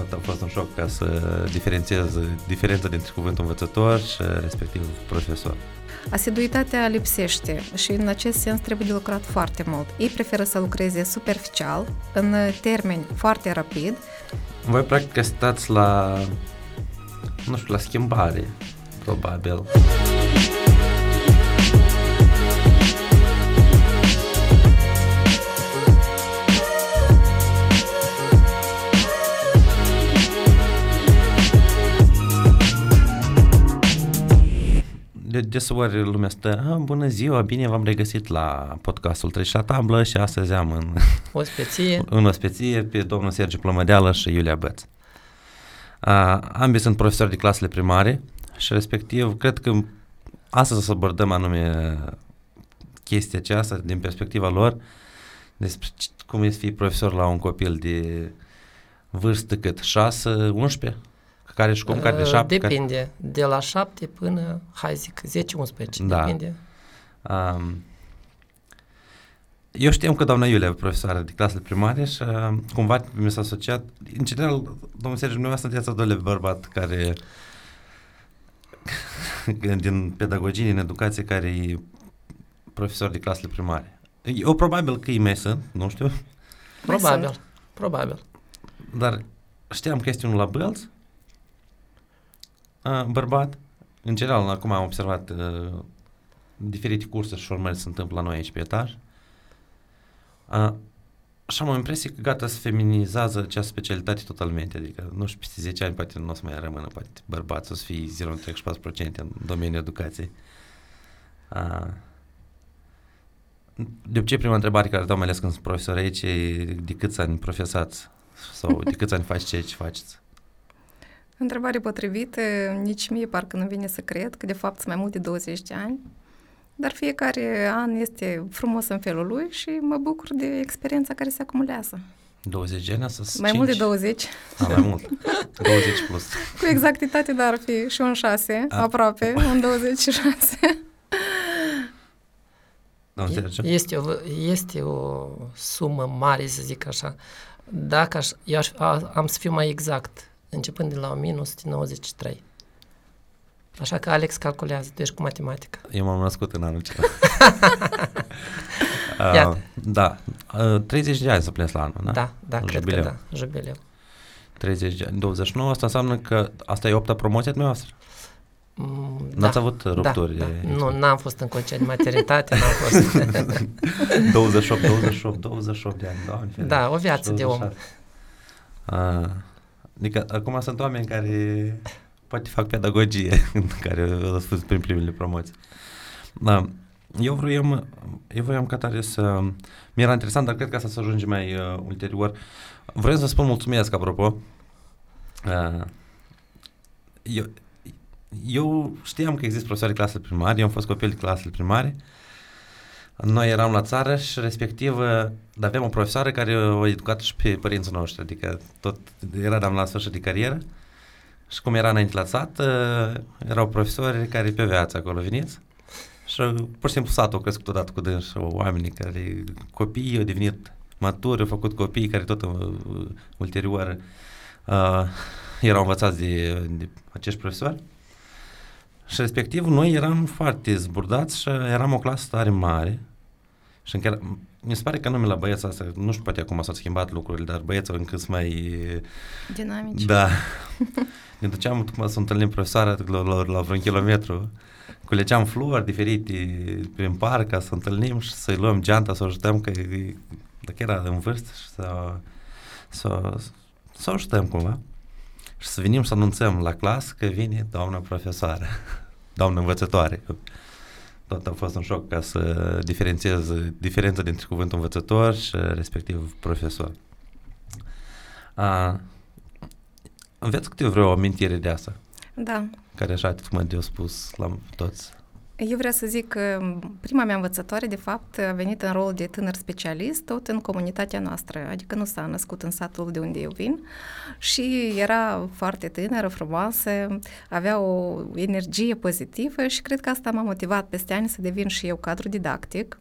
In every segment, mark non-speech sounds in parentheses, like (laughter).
tot a fost un șoc ca să diferențiez diferența dintre cuvântul învățător și respectiv profesor. Asiduitatea lipsește și în acest sens trebuie de lucrat foarte mult. Ei preferă să lucreze superficial, în termeni foarte rapid. Voi practic stați la, nu știu, la schimbare, probabil. De deseori lumea stă, ah, bună ziua, bine v-am regăsit la podcastul Treci la tablă și astăzi am în ospeție, (laughs) în ospeție pe domnul Sergiu Plămădeală și Iulia Băț. Uh, ambii sunt profesori de clasele primare și respectiv cred că astăzi o să abordăm anume chestia aceasta din perspectiva lor despre cum este fi profesor la un copil de vârstă cât 6-11? Care și cum? Care de șapte? Depinde. Care... De la șapte până, hai zic, 10-11. Da. Depinde. Um, eu știam că doamna Iulia, profesoară de clasele primare și uh, cumva mi s-a asociat, în general, domnul Sergiu, dumneavoastră sunteți al doilea bărbat care (laughs) din pedagogie, din educație, care e profesor de clasele primare. Eu probabil că ei mai sunt, nu știu. Probabil, probabil. Dar știam că este unul la Bălți a, bărbat. În general, acum am observat uh, diferite cursuri și formări se întâmplă la noi aici pe etaj. Uh, și am o impresie că gata se feminizează această specialitate totalmente, adică nu știu, peste 10 ani poate nu o să mai rămână, poate bărbați o să fie 0,34% în domeniul educației. Uh, de obicei, prima întrebare care dau mai ales când sunt profesor aici e de câți ani profesați sau de câți ani faci ce ce faceți? Întrebare potrivită, nici mie parcă nu vine să cred că de fapt sunt mai mult de 20 de ani, dar fiecare an este frumos în felul lui și mă bucur de experiența care se acumulează. 20 de ani asta Mai 5. mult de 20. A, mai mult. 20 plus. Cu exactitate, dar ar fi și un 6, A. aproape, un 26. Este o, este o sumă mare, să zic așa. Dacă aș, eu aș, am să fiu mai exact, începând de la 1993. Așa că Alex calculează, tu ești cu matematica. Eu m-am născut în anul acela. (laughs) uh, da, uh, 30 de ani să pleci la anul, da? Da, da, cred jubileu. că da, jubileu. 30 de ani, 29, asta înseamnă că asta e opta promoție dumneavoastră? Mm, N-ați da, avut rupturi? Da, da. Nu, n-am fost în concediu maternitate, n-am fost. 28, 28, 28 de ani, doamne. Da, o viață de om. Uh, Adică acum sunt oameni care poate fac pedagogie, (laughs) care au spus prin primele promoții. Da. Eu vroiam, eu vroiam ca tare să... Mi-era interesant, dar cred că asta să ajunge mai uh, ulterior. Vreau să spun mulțumesc, apropo. Uh, eu, eu știam că există profesori de clasele primare, eu am fost copil de clasele primare. Noi eram la țară și respectiv dar aveam o profesoară care o educat și pe părinții noștri, adică tot eram la sfârșit de carieră și cum era înainte la sat, erau profesori care pe viață acolo veniți și pur și simplu satul a crescut odată cu dâns oamenii care, copiii au devenit maturi, au făcut copii care tot uh, ulterior uh, erau învățați de, de acești profesori. Și respectiv noi eram foarte zburdați și eram o clasă tare mare și chiar, mi se pare că nume la băieți asta, nu știu, poate acum s-au schimbat lucrurile, dar băieții încă sunt mai... (laughs) Dinamici. Da. ne duceam, cum să întâlnim profesoara la, la, la vreun kilometru, culegeam flori diferite prin parc ca să întâlnim și să-i luăm geanta, să o ajutăm, că dacă era în vârstă și să, să, să o ajutăm cumva. Și să venim să anunțăm la clasă că vine doamna profesoară, (laughs) doamna învățătoare tot a fost un șoc ca să diferențiez diferența dintre cuvântul învățător și respectiv profesor. A, aveți câte vreo amintire de asta? Da. Care așa cum de spus la toți. Eu vreau să zic că prima mea învățătoare, de fapt, a venit în rol de tânăr specialist, tot în comunitatea noastră, adică nu s-a născut în satul de unde eu vin și era foarte tânără, frumoasă, avea o energie pozitivă și cred că asta m-a motivat peste ani să devin și eu cadru didactic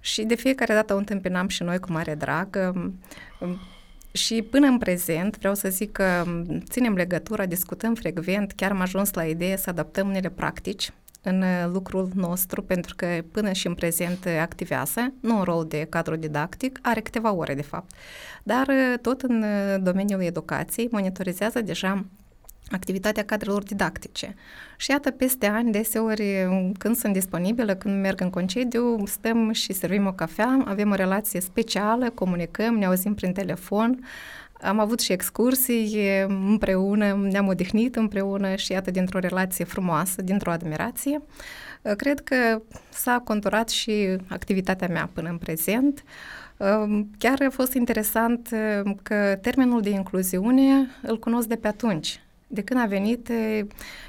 și de fiecare dată o întâmpinam și noi cu mare drag Și până în prezent, vreau să zic că ținem legătura, discutăm frecvent, chiar am ajuns la ideea să adaptăm unele practici în uh, lucrul nostru, pentru că până și în prezent uh, activează, nu în rol de cadru didactic, are câteva ore de fapt, dar uh, tot în domeniul educației monitorizează deja activitatea cadrelor didactice. Și iată, peste ani, deseori, când sunt disponibilă, când merg în concediu, stăm și servim o cafea, avem o relație specială, comunicăm, ne auzim prin telefon, am avut și excursii împreună, ne-am odihnit împreună și iată, dintr-o relație frumoasă, dintr-o admirație. Cred că s-a conturat și activitatea mea până în prezent. Chiar a fost interesant că termenul de incluziune îl cunosc de pe atunci de când a venit,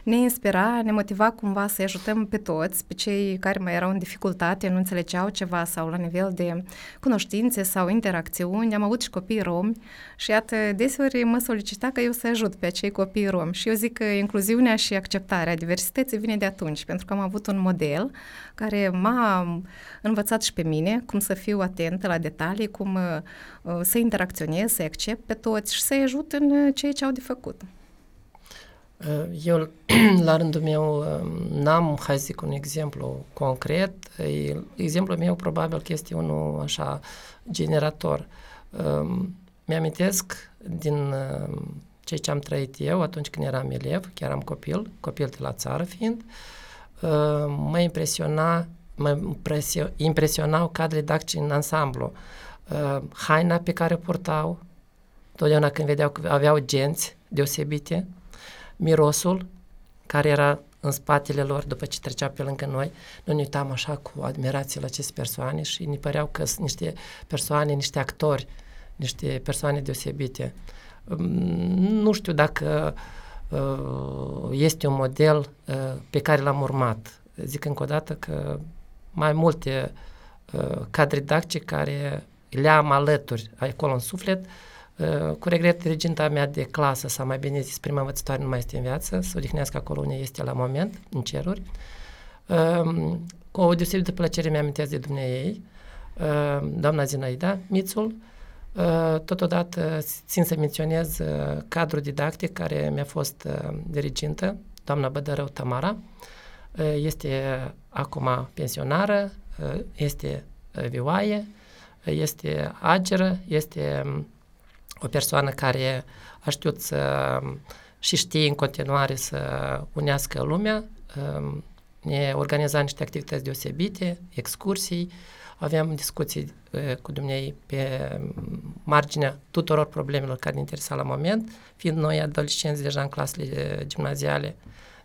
ne inspira, ne motiva cumva să ajutăm pe toți, pe cei care mai erau în dificultate, nu înțelegeau ceva sau la nivel de cunoștințe sau interacțiuni. Am avut și copii romi și iată, deseori mă solicita că eu să ajut pe acei copii romi și eu zic că incluziunea și acceptarea diversității vine de atunci, pentru că am avut un model care m-a învățat și pe mine cum să fiu atentă la detalii, cum uh, să interacționez, să accept pe toți și să-i ajut în ceea ce au de făcut. Eu, (clears throat) la rândul meu, n-am, hai să zic, un exemplu concret. Exemplul meu probabil că este unul așa generator. Mi-amintesc din ceea ce am trăit eu atunci când eram elev, chiar am copil, copil de la țară fiind, mă impresiona, mă impresionau cadre didactice în ansamblu. Haina pe care o purtau, totdeauna când vedeau că aveau genți deosebite, mirosul care era în spatele lor după ce trecea pe lângă noi, noi ne uitam așa cu admirație la aceste persoane și ne păreau că sunt niște persoane, niște actori, niște persoane deosebite. Mm, nu știu dacă uh, este un model uh, pe care l-am urmat. Zic încă o dată că mai multe uh, cadre didactice care le-am alături acolo în suflet, Uh, cu regret, reginta mea de clasă, sau mai bine zis, prima învățătoare nu mai este în viață, să odihnească acolo unde este la moment, în ceruri. Um, cu o deosebită plăcere mi-amintesc de dumneei, uh, doamna Zinaida Mițul, uh, totodată țin să menționez cadrul didactic care mi-a fost dirigintă, doamna Bădărău Tamara, este acum pensionară, este vioaie, este ageră, este o persoană care a știut să și știe în continuare să unească lumea, um, ne organiza niște activități deosebite, excursii, aveam discuții uh, cu dumnei pe marginea tuturor problemelor care ne interesa la moment, fiind noi adolescenți deja în clasele gimnaziale.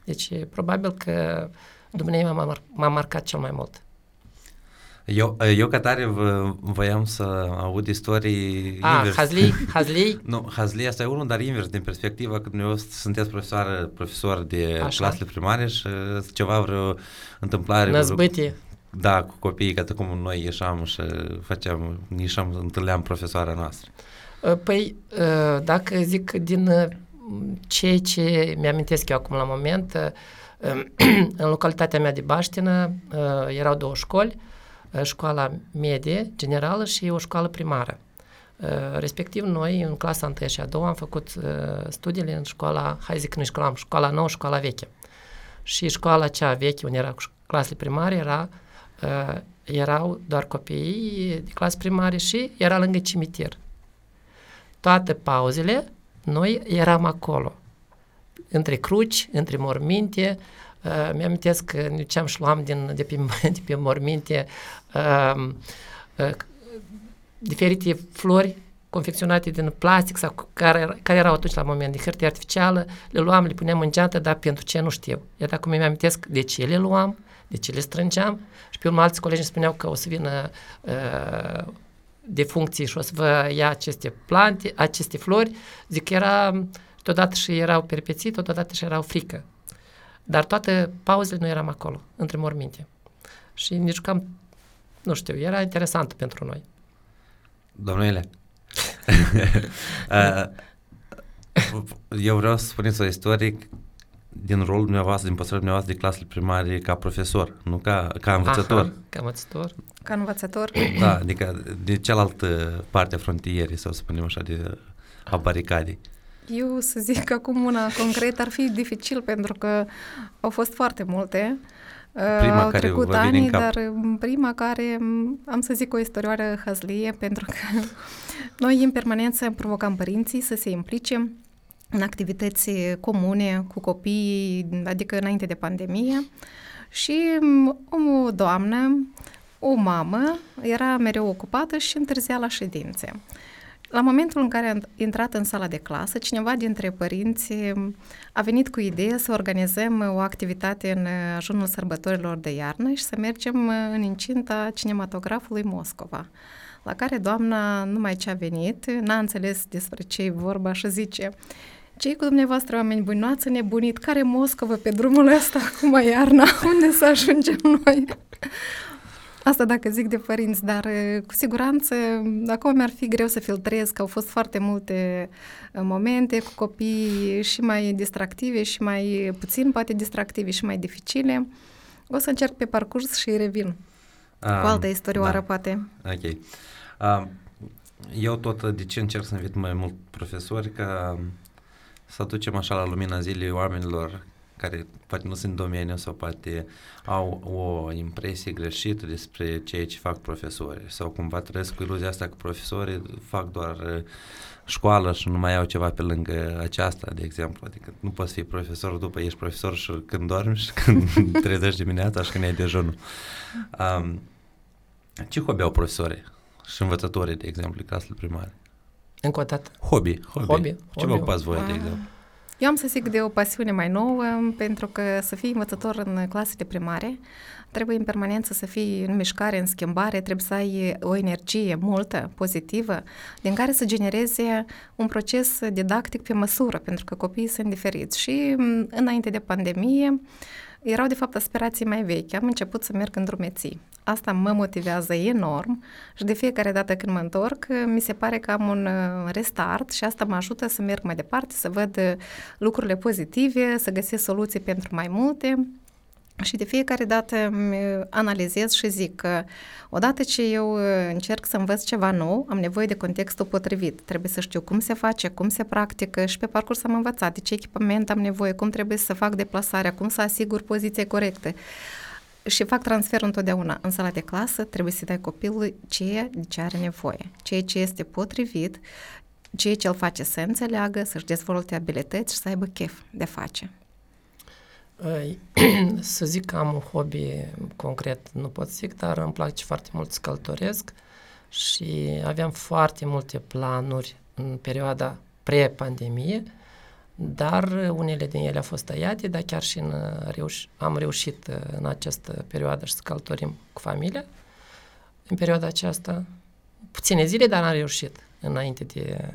Deci, probabil că dumnei m-a, mar- m-a marcat cel mai mult. Eu, eu ca tare vă, voiam să aud istorii ah, invers. Hazli, (laughs) Hazli? nu, Hazli asta e unul, dar invers, din perspectiva că dumneavoastră sunteți profesor, profesor de Așa. clasele primare și ceva vreo întâmplare. Năzbâtie. Vreo, da, cu copiii, ca cum noi ieșam și făceam, ieșam, întâlneam profesoara noastră. Ă, păi, ă, dacă zic din ă, ceea ce mi-amintesc eu acum la moment, (clears throat) în localitatea mea de Baștină erau două școli, școala medie, generală și o școală primară. Respectiv, noi, în clasa 1 și a doua, am făcut studiile în școala, hai zic, nu școala, școala nouă, școala veche. Și școala cea veche, unde era cu clasele primare, era, erau doar copiii de clasă primare și era lângă cimitir. Toate pauzele, noi eram acolo, între cruci, între morminte, Uh, mi-amintesc că ne duceam și luam din, de, pe, (laughs) de pe morminte uh, uh, diferite flori confecționate din plastic sau care, care erau atunci la moment de hârtie artificială, le luam, le puneam în geantă, dar pentru ce nu știu. Iar acum mi amintesc de ce le luam, de ce le strângeam și pe urmă alți colegi îmi spuneau că o să vină uh, de funcții și o să vă ia aceste plante, aceste flori. Zic că era, totodată și erau perpeții, totodată și erau frică. Dar toate pauzele nu eram acolo, între morminte. Și nici cam, nu știu, era interesant pentru noi. Domnule, (laughs) (laughs) eu vreau să spuneți o istorie din rolul dumneavoastră, din păstrarea dumneavoastră de clasele primare ca profesor, nu ca, ca învățător. Aha, ca învățător. Ca învățător. (coughs) Da, adică de cealaltă parte a frontierii, să spunem așa, de a baricadei? Eu să zic că (laughs) acum una concret ar fi dificil pentru că au fost foarte multe. Prima au care trecut vă vine în ani, cap. dar prima care am să zic o istorioară hazlie (laughs) pentru că noi în permanență provocam părinții să se implice în activități comune cu copiii, adică înainte de pandemie. Și o doamnă, o mamă, era mereu ocupată și întârzia la ședințe. La momentul în care am intrat în sala de clasă, cineva dintre părinți a venit cu ideea să organizăm o activitate în ajunul sărbătorilor de iarnă și să mergem în incinta cinematografului Moscova la care doamna numai ce a venit, n-a înțeles despre ce e vorba și zice cei cu dumneavoastră oameni buni, nu ați nebunit, care Moscova pe drumul ăsta, acum iarna, (laughs) unde să ajungem noi? Asta dacă zic de părinți, dar cu siguranță acum mi-ar fi greu să filtrez, că au fost foarte multe momente cu copii și mai distractive și mai puțin poate distractive și mai dificile. O să încerc pe parcurs și revin um, cu altă istorioară, da. poate. Ok. Um, eu tot de ce încerc să invit mai mult profesori ca să aducem așa la lumina zilei oamenilor care poate nu sunt în domeniu sau poate au o impresie greșită despre ceea ce fac profesorii sau cumva trăiesc cu iluzia asta că profesorii fac doar școală și nu mai au ceva pe lângă aceasta, de exemplu. Adică nu poți fi profesor după ești profesor și când dormi și când (laughs) trezești dimineața și când ai dejunul. Um, ce hobby au profesorii și învățătorii, de exemplu, clasele primare? Încă o dată. Hobby, hobby. hobby Ce vă ocupați voi, de exemplu? Eu am să zic de o pasiune mai nouă, pentru că să fii învățător în clasele primare, trebuie în permanență să fii în mișcare, în schimbare, trebuie să ai o energie multă, pozitivă, din care să genereze un proces didactic pe măsură, pentru că copiii sunt diferiți. Și înainte de pandemie, erau de fapt aspirații mai vechi. Am început să merg în drumeții. Asta mă motivează enorm și de fiecare dată când mă întorc, mi se pare că am un restart și asta mă ajută să merg mai departe, să văd lucrurile pozitive, să găsesc soluții pentru mai multe. Și de fiecare dată analizez și zic că odată ce eu încerc să învăț ceva nou, am nevoie de contextul potrivit. Trebuie să știu cum se face, cum se practică și pe parcurs am învățat de ce echipament am nevoie, cum trebuie să fac deplasarea, cum să asigur poziția corectă. Și fac transferul întotdeauna. În sala de clasă trebuie să dai copilului ceea de ce are nevoie, ceea ce este potrivit, ceea ce îl face să înțeleagă, să-și dezvolte abilități și să aibă chef de face. (clears throat) să zic că am un hobby concret, nu pot zic, dar îmi place foarte mult să călătoresc și aveam foarte multe planuri în perioada pre-pandemie, dar unele din ele au fost tăiate, dar chiar și în reuș- am reușit în această perioadă să călătorim cu familia. În perioada aceasta, puține zile, dar am reușit înainte de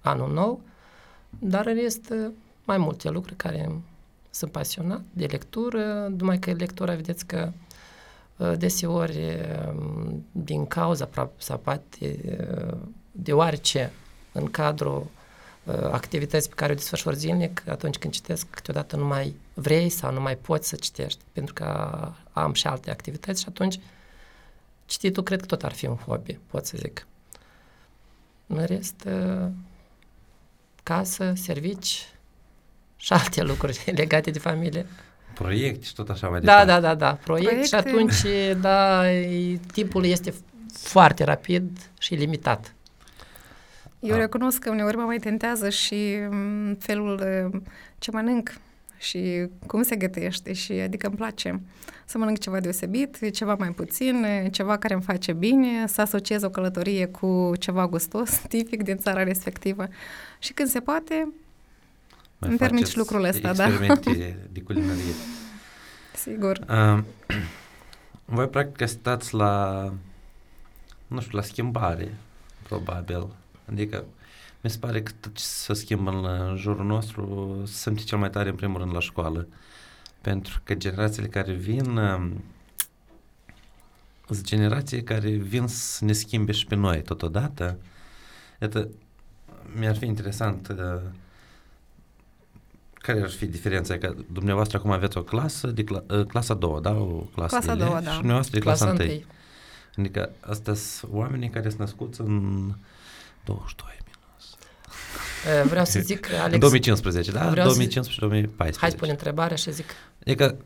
anul nou, dar este mai multe lucruri care sunt pasionat de lectură, numai că lectura, vedeți că deseori din cauza sau poate deoarece în cadrul activități pe care o desfășor zilnic, atunci când citesc, câteodată nu mai vrei sau nu mai poți să citești, pentru că am și alte activități și atunci cititul cred că tot ar fi un hobby, pot să zic. În rest, casă, servici, și alte lucruri (laughs) legate de familie. Proiect și tot așa mai da, departe. Da, da, da, proiect Proiecte. și atunci, da, timpul este foarte rapid și limitat. Eu ah. recunosc că uneori mă mai tentează și felul ce mănânc și cum se gătește și adică îmi place să mănânc ceva deosebit, ceva mai puțin, ceva care îmi face bine, să asociez o călătorie cu ceva gustos, (laughs) tipic din țara respectivă. Și când se poate, mai Îmi permiți lucrul ăsta, da. experimente de culinărie. (laughs) Sigur. Uh, (clears throat) voi practic stați la, nu știu, la schimbare, probabil. Adică mi se pare că tot ce se schimbă în jurul nostru se simte cel mai tare în primul rând la școală. Pentru că generațiile care vin uh, sunt generații care vin să ne schimbe și pe noi totodată. Iată, mi-ar fi interesant uh, care ar fi diferența? Că dumneavoastră acum aveți o clasă, de cla- ă, clasa a doua, da? O clasă clasa de a doua, da. Și dumneavoastră de clasa, clasa întâi. Adică astea sunt oamenii care sunt născuți în 22 minus. Vreau să zic, (laughs) Alex... În 2015, da? Vreau 2015-2014. Hai spune întrebarea și zic. Adică,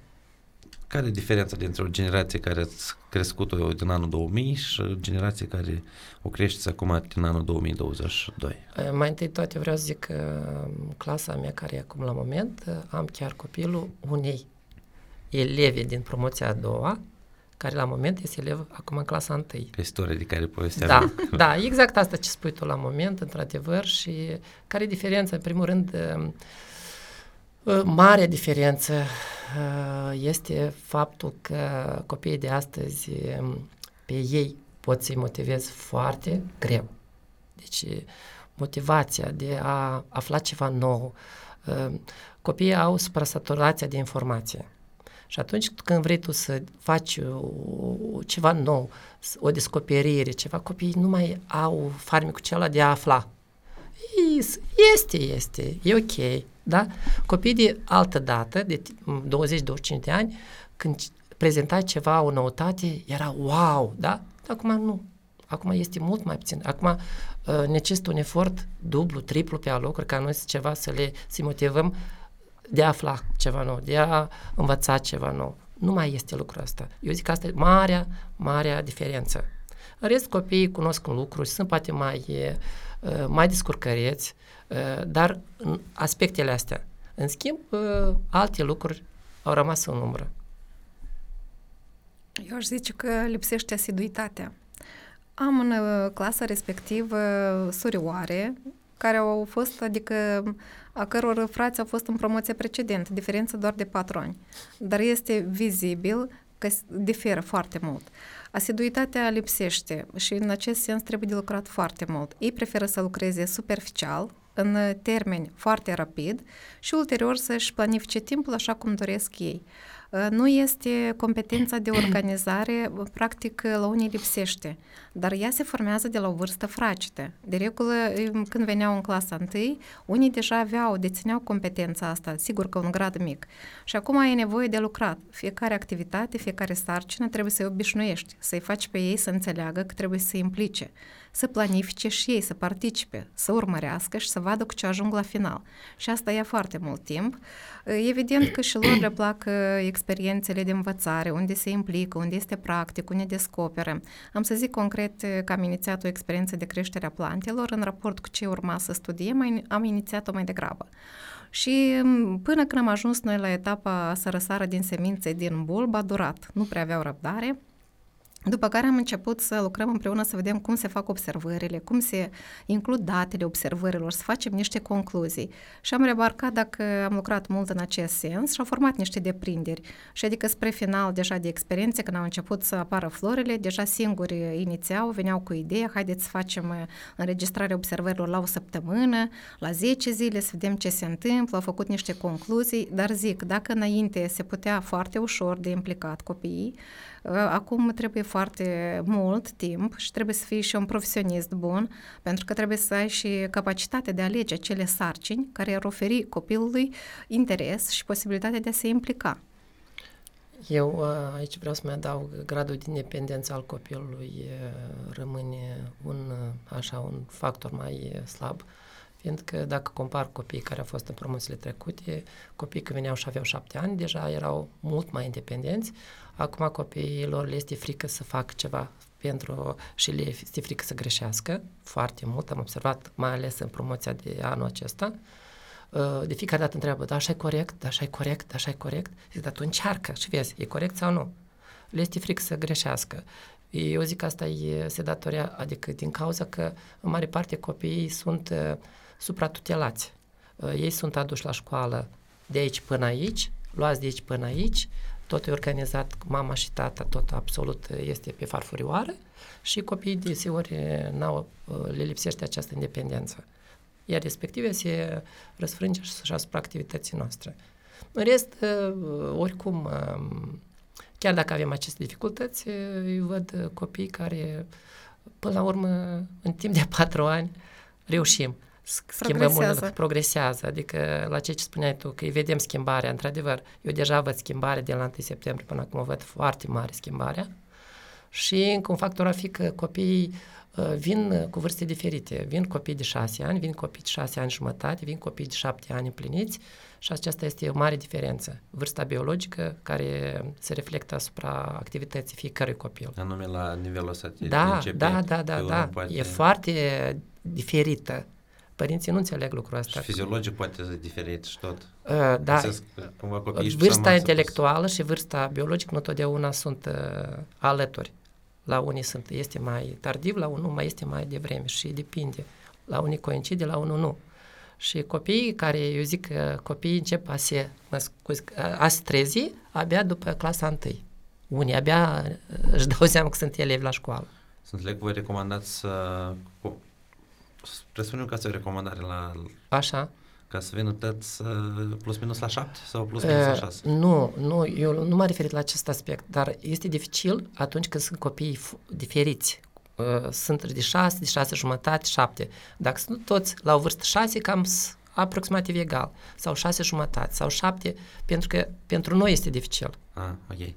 care e diferența dintre o generație care a crescut din anul 2000 și o generație care o crește acum din anul 2022? Mai întâi toate vreau să zic că clasa mea care e acum la moment, am chiar copilul unei elevi din promoția a doua, care la moment este elev acum în clasa întâi. Pe istorie de care povesteam. Da, (laughs) da, exact asta ce spui tu la moment, într-adevăr, și care e diferența? În primul rând, marea diferență este faptul că copiii de astăzi pe ei pot să-i motivezi foarte greu. Deci motivația de a afla ceva nou. Copiii au suprasaturația de informație. Și atunci când vrei tu să faci ceva nou, o descoperire, ceva, copiii nu mai au farmecul acela de a afla. Este, este, e ok, da? Copiii de altă dată, de 20-25 de ani, când prezentai ceva, o noutate, era wow, da? Acum nu. Acum este mult mai puțin. Acum uh, necesită un efort dublu, triplu pe alocuri ca noi ceva să le să motivăm de a afla ceva nou, de a învăța ceva nou. Nu mai este lucrul ăsta. Eu zic că asta e marea, marea diferență. În rest, copiii cunosc lucruri, sunt poate mai, uh, mai descurcăreți, uh, dar în aspectele astea. În schimb, uh, alte lucruri au rămas în umbră. Eu aș zice că lipsește asiduitatea. Am în clasa respectivă surioare care au fost, adică a căror frați au fost în promoție precedentă, diferență doar de patru ani. Dar este vizibil că diferă foarte mult. Asiduitatea lipsește și în acest sens trebuie de lucrat foarte mult. Ei preferă să lucreze superficial, în termeni foarte rapid și ulterior să-și planifice timpul așa cum doresc ei. Ă, nu este competența de organizare, (clears throat) practic la unii lipsește, dar ea se formează de la o vârstă fracită. De regulă, când veneau în clasa întâi, unii deja aveau, dețineau competența asta, sigur că un grad mic. Și acum ai nevoie de lucrat. Fiecare activitate, fiecare sarcină trebuie să-i obișnuiești, să-i faci pe ei să înțeleagă că trebuie să se implice să planifice și ei, să participe, să urmărească și să vadă cu ce ajung la final. Și asta ia foarte mult timp. Evident că și lor le plac experiențele de învățare, unde se implică, unde este practic, unde descoperă. Am să zic concret că am inițiat o experiență de creștere a plantelor în raport cu ce urma să studiem, am inițiat-o mai degrabă. Și până când am ajuns noi la etapa să răsară din semințe din bulb, a durat. Nu prea aveau răbdare, după care am început să lucrăm împreună să vedem cum se fac observările, cum se includ datele observărilor, să facem niște concluzii. Și am remarcat dacă am lucrat mult în acest sens și au format niște deprinderi. Și adică spre final deja de experiențe, când au început să apară florile, deja singuri inițiau, veneau cu ideea, haideți să facem înregistrarea observărilor la o săptămână, la 10 zile, să vedem ce se întâmplă, au făcut niște concluzii, dar zic, dacă înainte se putea foarte ușor de implicat copiii, Acum trebuie foarte mult timp și trebuie să fii și un profesionist bun, pentru că trebuie să ai și capacitatea de a alege acele sarcini care ar oferi copilului interes și posibilitatea de a se implica. Eu uh, aici vreau să mai adaug gradul de independență al copilului uh, rămâne un, uh, așa, un factor mai slab fiindcă dacă compar copiii care au fost în promoțiile trecute, copiii când veneau și aveau șapte ani, deja erau mult mai independenți, Acum copiilor le este frică să facă ceva pentru și le este frică să greșească foarte mult, am observat mai ales în promoția de anul acesta. Uh, de fiecare dată întreabă, da, așa e corect, da, așa e corect, da, așa e corect. Zic, dar tu încearcă și vezi, e corect sau nu? Le este frică să greșească. Eu zic că asta e, se datorea, adică din cauza că în mare parte copiii sunt uh, supratutelați. Uh, ei sunt aduși la școală de aici până aici, luați de aici până aici, tot e organizat, mama și tata, tot absolut este pe farfurioară și copiii deseori n-au, le lipsește această independență. Iar respective se răsfrânge și asupra activității noastre. În rest, oricum, chiar dacă avem aceste dificultăți, îi văd copii care, până la urmă, în timp de patru ani, reușim schimbăm progresează. Mult, progresează. Adică la ce ce spuneai tu, că îi vedem schimbarea, într-adevăr, eu deja văd schimbare de la 1 septembrie până acum, văd foarte mare schimbarea. Și încă un factor ar fi că copiii uh, vin cu vârste diferite. Vin copii de 6 ani, vin copii de 6 ani jumătate, vin copii de 7 ani împliniți și aceasta este o mare diferență. Vârsta biologică care se reflectă asupra activității fiecărui copil. Anume la nivelul ăsta de Da, începe, da, da, da, că da. unul Poate, E foarte diferită. Părinții nu înțeleg lucrul ăsta. Și fiziologic poate să diferit și tot. Uh, da, Găsesc, cumva copiii își vârsta seama să- intelectuală și vârsta biologică nu totdeauna sunt uh, alături. La unii sunt, este mai tardiv, la unul mai este mai devreme și depinde. La unii coincide, la unul nu. Și copiii care, eu zic că copiii încep a se, mă scuzi, a se trezi abia după clasa întâi. Unii abia uh, își dau seama că sunt elevi la școală. Sunt înțeleg că voi recomandați să... cu- Presupunem că asta e o recomandare la, Așa? ca să vină tăți uh, plus minus la 7 sau plus minus la Uh, 6? Nu, nu, eu nu m-am referit la acest aspect, dar este dificil atunci când sunt copii f- diferiți. Uh, Sunt de 6, de 6 jumătate, 7. Dacă sunt toți la o vârstă 6, cam s- aproximativ egal. Sau 6 jumătate, sau 7, pentru că pentru noi este dificil. Ah, ok.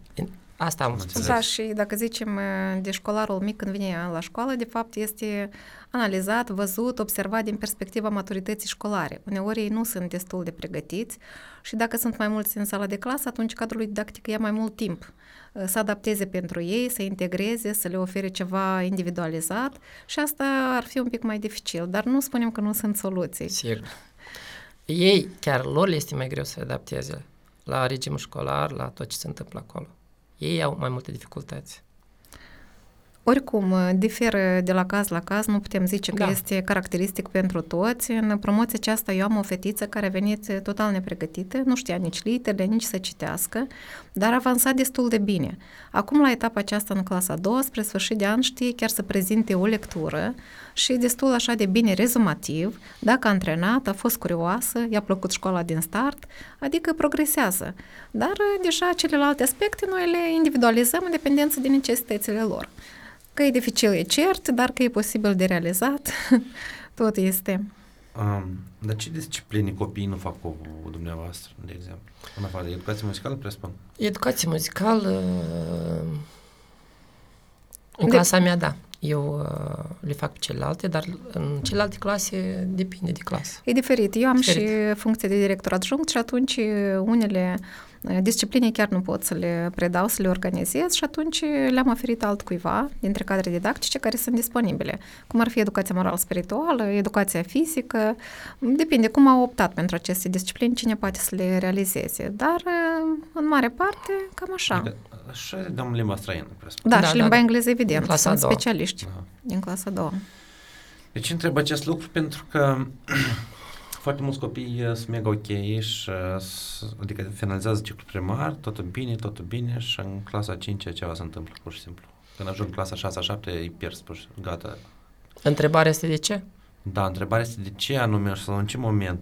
Asta am Am spus. înțeles. Da, și dacă zicem uh, de școlarul mic când vine la școală, de fapt este analizat, văzut, observat din perspectiva maturității școlare. Uneori ei nu sunt destul de pregătiți și dacă sunt mai mulți în sala de clasă, atunci cadrul didactic ia mai mult timp uh, să adapteze pentru ei, să integreze, să le ofere ceva individualizat și asta ar fi un pic mai dificil, dar nu spunem că nu sunt soluții. Sigur. Ei, chiar lor le este mai greu să se adapteze la regimul școlar, la tot ce se întâmplă acolo. Ei au mai multe dificultăți. Oricum, uh, diferă de la caz la caz, nu putem zice că Da. este caracteristic pentru toți. În promoția aceasta eu am o fetiță care a venit uh, total nepregătită, nu știa nici litere, nici să citească, dar a avansat destul de bine. Acum, la etapa aceasta, în clasa a doua, spre sfârșit de an, știe chiar să prezinte o lectură și destul așa de bine rezumativ, dacă a antrenat, a fost curioasă, i-a plăcut școala din start, adică progresează. Dar uh, deja celelalte aspecte noi le individualizăm în dependență de necesitățile lor. Că e dificil, e cert, dar că e posibil de realizat, (laughs) tot este. Um, dar ce discipline copiii nu fac cu dumneavoastră, de exemplu? În afară de educație muzicală, presupun? Educație muzicală, în De- clasa mea, da. Eu uh, le fac pe celelalte, dar în celelalte clase depinde de clasă. E diferit. Eu am Diferit. și funcție de director adjunct și atunci unele uh, discipline chiar nu pot să le predau, să le organizez și atunci le-am oferit altcuiva dintre cadre didactice care sunt disponibile, cum ar fi educația moral-spirituală, educația fizică, depinde cum au optat pentru aceste discipline, cine poate să le realizeze, dar uh, în mare parte cam așa. Adică, și dăm limba străină, presupun. Da, Da, și da, limba da. engleză, evident, În clasa a sunt doua. specialiști Da. din clasa a doua. De ce întreb acest lucru? Pentru că foarte mulți copii uh, sunt mega ok și uh, s- adică finalizează ciclul primar, totul bine, totul bine și în clasa 5 ceva se întâmplă pur și simplu. Când ajung în clasa 6 7 îi pierzi pur și gata. Întrebarea este de ce? Da, întrebarea este de ce anume și sau în ce moment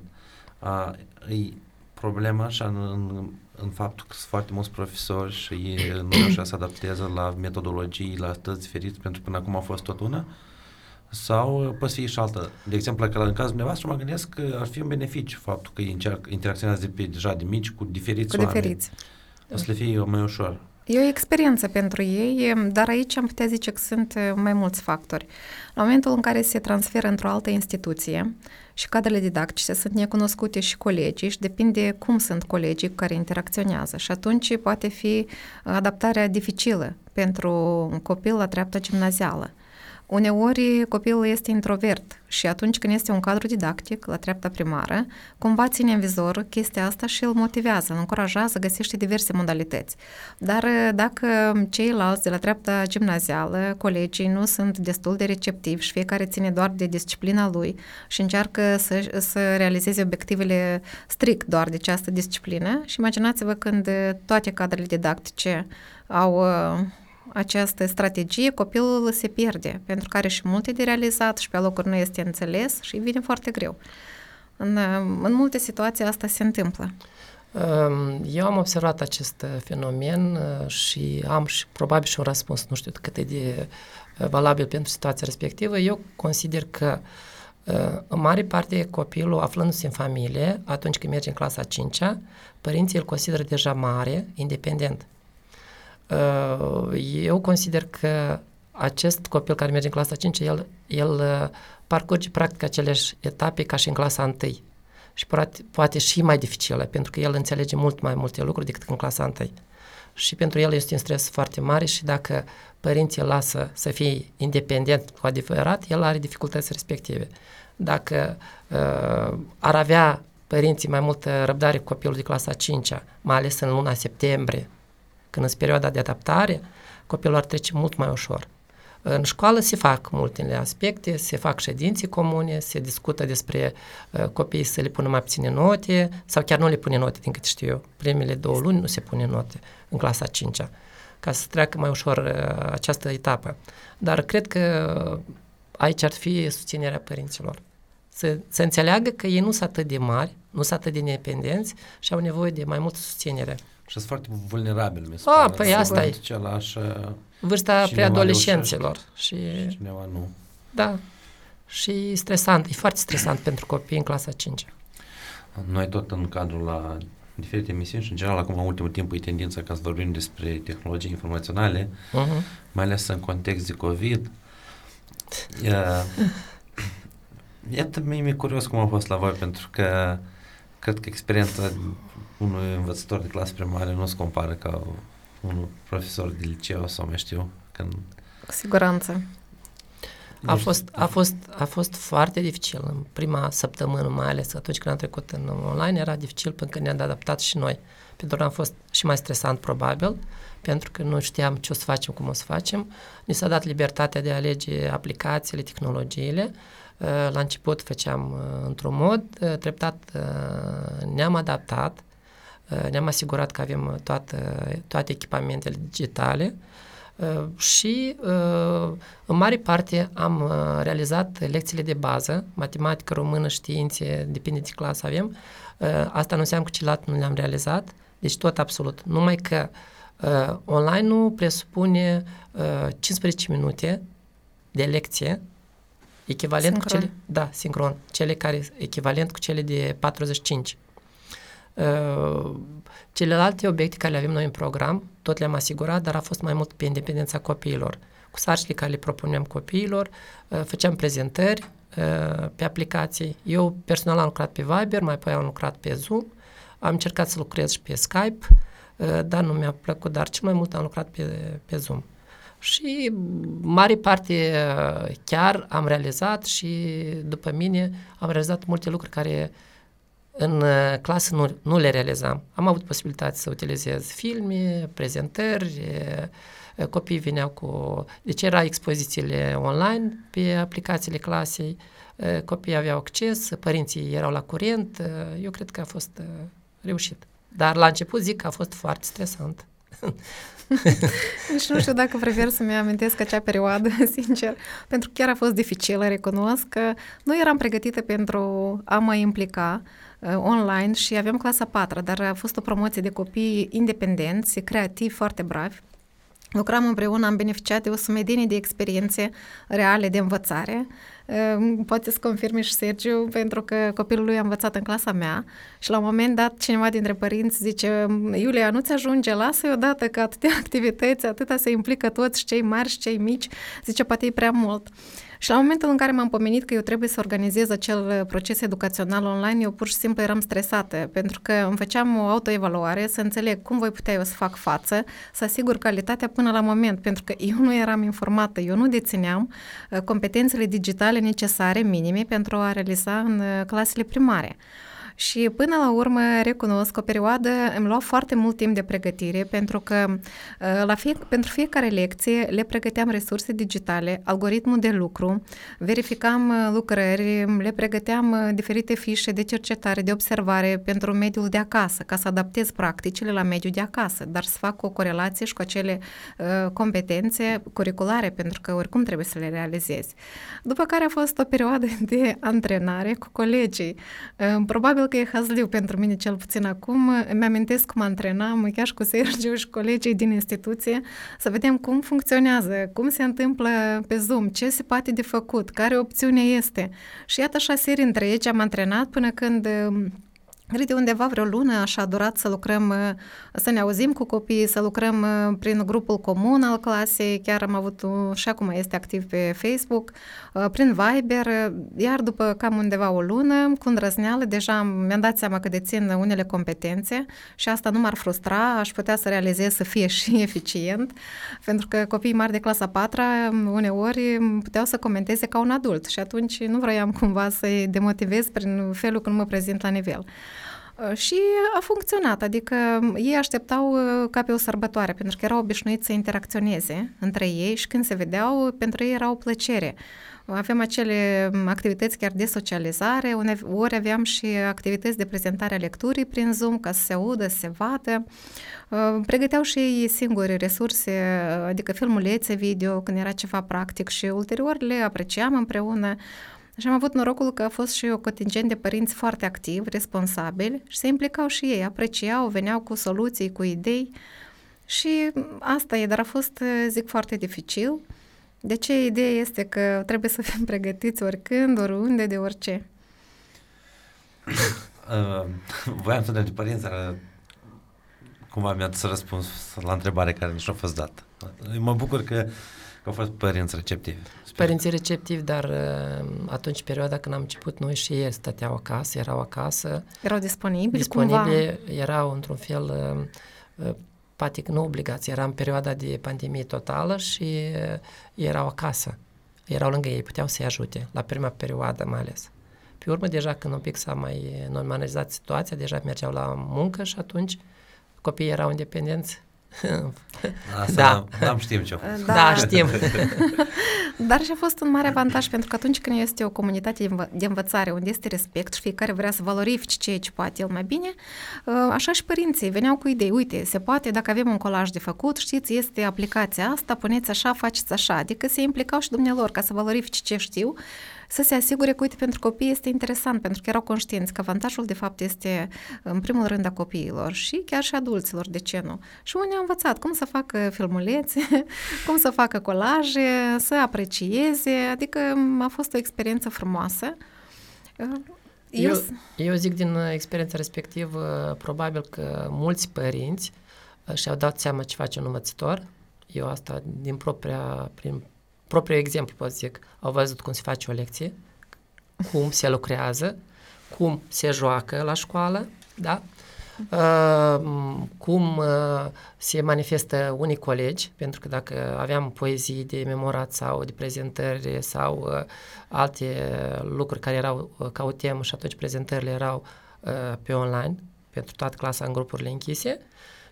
a, e problema și în, în, în faptul că sunt foarte mulți profesori și ei nu reușesc să adapteze la metodologii, la stăți diferite, pentru că până acum a fost tot una, sau uh, poate fi și altă. De exemplu, că în cazul dumneavoastră mă gândesc că ar fi un beneficiu faptul că ei încearcă, interacționează de pe, deja de mici cu diferiți Cu oameni. diferiți. O să le fie mai ușor. E o experiență pentru ei, dar aici am putea zice că sunt eh, mai mulți factori. La momentul în care se transferă într-o altă instituție și cadrele didactice sunt necunoscute și colegii și depinde cum sunt colegii cu care interacționează și atunci poate fi adaptarea dificilă pentru un copil la treapta gimnazială. Uneori copilul este introvert și atunci când este un cadru didactic la treapta primară, cumva ține în vizor chestia asta și îl motivează, îl încurajează, găsește diverse modalități. Dar eh, dacă ceilalți de la treapta gimnazială, colegii, nu sunt destul de receptivi și fiecare ține doar de disciplina lui și încearcă să, să realizeze obiectivele strict doar de această disciplină și imaginați-vă când eh, toate cadrele didactice au eh, această strategie, copilul se pierde, pentru că are și multe de realizat și pe locuri nu este înțeles și îi vine foarte greu. În, în multe situații asta se întâmplă. Um, Eu am observat acest uh, fenomen uh, și am și probabil și un răspuns, nu știu cât e de uh, valabil pentru situația respectivă. Eu consider că uh, în mare parte copilul aflându-se în familie, atunci când merge în clasa 5 părinții îl consideră deja mare, independent. Uh, Eu consider că acest copil care merge în clasa 5, el, el uh, parcurge practic aceleași etape ca și în clasa 1 și poate, poate și mai dificilă, pentru că el înțelege mult mai multe lucruri decât în clasa 1. Și pentru el este un stres foarte mare și dacă părinții îl lasă să fie independent cu adevărat, el are dificultăți respective. Dacă uh, ar avea părinții mai multă răbdare cu copilul de clasa 5 mai ales în luna septembrie, când în perioada de adaptare, copilul ar trece mult mai ușor. În școală se fac multe aspecte, se fac ședințe comune, se discută despre uh, copiii să le pună mai puține note sau chiar nu le pune note, din câte știu eu. Primele două luni nu se pune note în clasa 5 ca să treacă mai ușor uh, această etapă. Dar cred că aici ar fi susținerea părinților. Să, să înțeleagă că ei nu sunt atât de mari, nu sunt atât de independenți și au nevoie de mai multă susținere. Și sunt foarte vulnerabil, mi se A, pare. păi asta e. Același, Vârsta Cineva preadolescenților. Și, și cineva nu. da, și stresant, e foarte stresant pentru copii în clasa 5 Noi tot în cadrul la diferite emisiuni și în general acum în ultimul timp e tendința ca să vorbim despre tehnologii informaționale, uh-huh. mai ales în context de COVID. Uh, iată, mie mi-e curios cum a fost la voi, pentru că cred că experiența unui învățător de clasă primară nu se compară ca un profesor de liceu sau mai știu. Când... Cu siguranță. A fost, a, fost, a fost foarte dificil în prima săptămână, mai ales atunci când am trecut în online, era dificil până când ne-am adaptat și noi. Pentru că am fost și mai stresant probabil, pentru că nu știam ce o să facem, cum o să facem. Ni s-a dat libertatea de a alege aplicațiile, tehnologiile. La început făceam într-un mod, treptat ne-am adaptat, ne-am asigurat că avem toată, toate echipamentele digitale, Uh, și uh, în mare parte am uh, realizat lecțiile de bază, matematică, română, științe, depinde de clasă avem. Asta nu înseamnă că celălalt nu le-am realizat, deci tot absolut. Numai că online nu presupune 15 minute de lecție echivalent sincron. cu cele, da, sincron, cele care echivalent cu cele de 45. Uh, celelalte obiecte care le avem noi în program, tot le-am asigurat, dar a fost mai mult pe independența copiilor. Cu sarcile care le propuneam copiilor, uh, făceam prezentări uh, pe aplicații. Eu personal am lucrat pe Viber, mai apoi am lucrat pe Zoom, am încercat să lucrez și pe Skype, dar nu mi-a plăcut, dar cel mai mult am lucrat pe, pe Zoom. Și mare parte chiar am realizat și după mine am realizat multe lucruri care uh, în uh, clasă nu, nu le realizam. Am avut posibilitatea să utilizez filme, prezentări, copiii veneau cu... Deci era expozițiile online pe aplicațiile clasei, copiii aveau acces, părinții erau la curent, eu cred că a fost reușit. Dar la început zic că a fost foarte stresant. Deci nu știu dacă prefer să-mi amintesc acea perioadă, (laughs) sincer, pentru că chiar a fost dificilă, recunosc că nu eram pregătită pentru a mă implica uh, online și aveam clasa 4, dar a fost o promoție de copii independenți, creativi, foarte bravi. Lucram împreună, am beneficiat de o sumedenie de experiențe reale de învățare Ehm, poate să confirme și Sergiu, pentru că copilul lui a învățat în clasa mea și la un moment dat cineva dintre părinți zice Iulia, nu-ți ajunge, lasă-i odată că atâtea (laughs) activități, atâta se implică toți, cei mari și cei mici, zice, poate e prea mult. Și la momentul în care m-am pomenit că eu trebuie să organizez acel uh, proces educațional online, eu pur și simplu eram stresată, pentru că îmi făceam o autoevaluare să înțeleg cum voi putea eu să fac față, să asigur calitatea până la moment, pentru că eu nu eram informată, eu nu dețineam uh, competențele digitale necesare, minime, pentru a realiza în uh, clasele primare. Și până la urmă recunosc că o perioadă îmi lua foarte mult timp de pregătire pentru că uh, la fie, pentru fiecare lecție le pregăteam resurse digitale, algoritmul de lucru, verificam uh, lucrări, le pregăteam uh, diferite fișe de cercetare, de observare pentru mediul de acasă, ca să adaptez practicile la mediul de acasă, dar să fac o corelație și cu acele uh, competențe curriculare, pentru că oricum trebuie să le realizezi. După care a fost o perioadă (laughs) de antrenare cu colegii. Uh, probabil probabil că e hazliu pentru mine cel puțin acum. Îmi amintesc cum antrenam chiar și cu Sergiu și colegii din instituție să vedem cum funcționează, cum se întâmplă pe Zoom, ce se poate de făcut, care opțiune este. Și iată așa serii întregi am antrenat până când Cred de undeva vreo lună așa a durat să lucrăm, uh, să ne auzim cu copiii, să lucrăm uh, prin grupul comun al clasei, chiar am avut uh, și acum este activ pe Facebook, prin Viber, iar după cam undeva o lună, cu îndrăzneală, deja mi-am dat seama că dețin unele competențe și asta nu m-ar frustra, aș putea să realizez să fie și (laughs) eficient, pentru că copiii mari de clasa 4 uneori puteau să comenteze ca un adult și atunci nu vroiam cumva să-i demotivez prin felul când mă prezint la nivel. Uh, și a funcționat, adică ei așteptau uh, ca pe o sărbătoare, pentru că erau obișnuiți să interacționeze între ei și când se vedeau, pentru ei era o plăcere. Avem acele um, activități chiar de socializare, ori aveam și activități de prezentare a lecturii prin Zoom, ca să se audă, să se vadă. Uh, pregăteau și ei singuri resurse, adică filmulețe video, când era ceva practic și ulterior le apreciam împreună. Și am avut norocul că a fost și o contingent de părinți foarte activi, responsabili și se implicau și ei, apreciau, veneau cu soluții, cu idei și asta e, dar a fost, zic, foarte dificil. De ce ideea este că trebuie să fim pregătiți oricând, oriunde, de orice. (laughs) uh, voiam să ne de părinți, dar cumva mi-ați răspuns la întrebare care nici nu a fost dată. Mă bucur că Că au fost părinți receptivi. Sper. Părinții receptivi, dar uh, atunci, perioada când am început, noi și ei stăteau acasă, erau acasă. Erau disponibili Disponibili, cumva. erau într-un fel, uh, uh, poate nu obligație, era în perioada de pandemie totală și erau acasă. Erau lângă ei, puteau să-i ajute, la prima perioadă mai ales. Pe urmă, deja când un pic s-a mai normalizat situația, deja mergeau la muncă și atunci copiii erau independenți Asta da. Am știm ce Da, da știm. (laughs) Dar și a fost un mare avantaj pentru că atunci când este o comunitate de învățare unde este respect și fiecare vrea să valorifice ceea ce poate el mai bine, ă, așa și părinții veneau cu idei. Uite, se poate, dacă avem un colaj de făcut, știți, este aplicația asta, puneți așa, faceți așa. Adică se implicau și dumnealor ca să valorifice ce știu să se asigure că, uite, pentru copii este interesant, pentru că erau conștienți că avantajul, de fapt, este, în primul rând, a copiilor și chiar și adulților, de ce nu? Și unii au învățat cum să facă filmulețe, (laughs) cum să facă colaje, să aprecieze, adică a fost o experiență frumoasă. Eu, eu, eu zic din experiența respectivă, probabil că mulți părinți uh, și-au dat seama ce face un învățător. Eu asta din propria, prin propriu exemplu pot zic, au văzut cum se face o lecție, cum se lucrează, cum se joacă la școală, da? Uh, cum uh, se manifestă unii colegi, pentru că dacă aveam poezii de memorat sau de prezentări sau uh, alte lucruri care erau uh, ca o temă și atunci prezentările erau uh, pe online pentru toată clasa în grupurile închise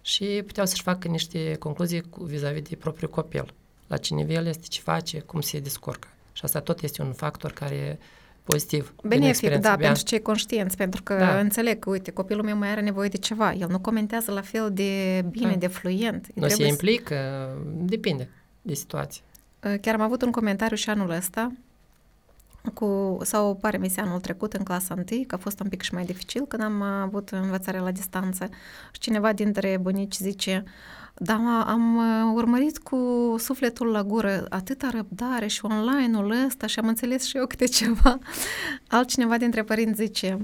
și puteau să-și facă niște concluzii cu, vis-a-vis de propriul copil la ce nivel este, ce face, cum se descurcă. Și asta tot este un factor care pozitiv. Benefic, da, bea. pentru cei conștienți, pentru că da. înțeleg că, uite, copilul meu mai are nevoie de ceva. El nu comentează la fel de bine, da. de fluent. Nu se implică, depinde de situație. Uh, chiar am avut un comentariu și anul ăsta, cu, sau pare mi se anul trecut în clasa 1, că a fost un pic și mai dificil când am avut învățare la distanță și cineva dintre bunici zice uh, dar am uh, urmărit cu sufletul la gură atâta răbdare și online-ul ăsta și am înțeles și eu câte ceva. Altcineva dintre părinți zice,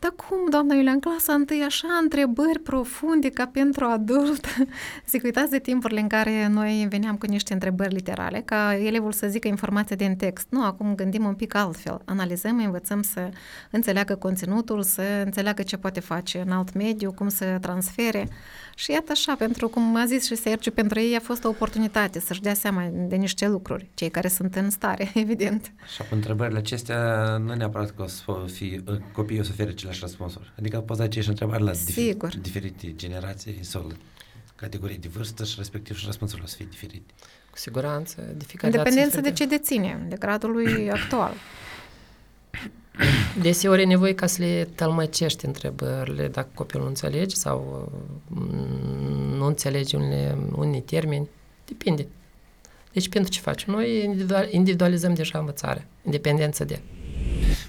dar cum, doamna Iulia, în clasa întâi așa întrebări profunde ca pentru adult? (laughs) Zic, uitați de timpurile în care noi veneam cu niște întrebări literale, ca elevul să zică informația din text. Nu, acum gândim un pic altfel. Analizăm, învățăm să înțeleagă conținutul, să înțeleagă ce poate face în alt mediu, cum să transfere. Și iată așa, pentru cum a zis și Sergiu, pentru ei a fost o oportunitate să-și dea seama de niște lucruri, cei care sunt în stare, (laughs) evident. Și cu întrebările acestea, nu neapărat că o să fie, copiii o să fie aceleași răspunsuri. Adică poți da aceeași întrebări la Sigur. diferite generații sau categorii de vârstă și respectiv și răspunsurile o să fie diferite. Cu siguranță. Independență de ce deține, de gradul lui (clears throat) actual. (clears throat) Deseori e nevoie ca să le tălmăcești întrebările dacă copilul nu înțelege sau mm, nu înțelege unele, unii termeni. Depinde. Deci pentru ce faci? Noi individualizăm deja învățarea, independență de.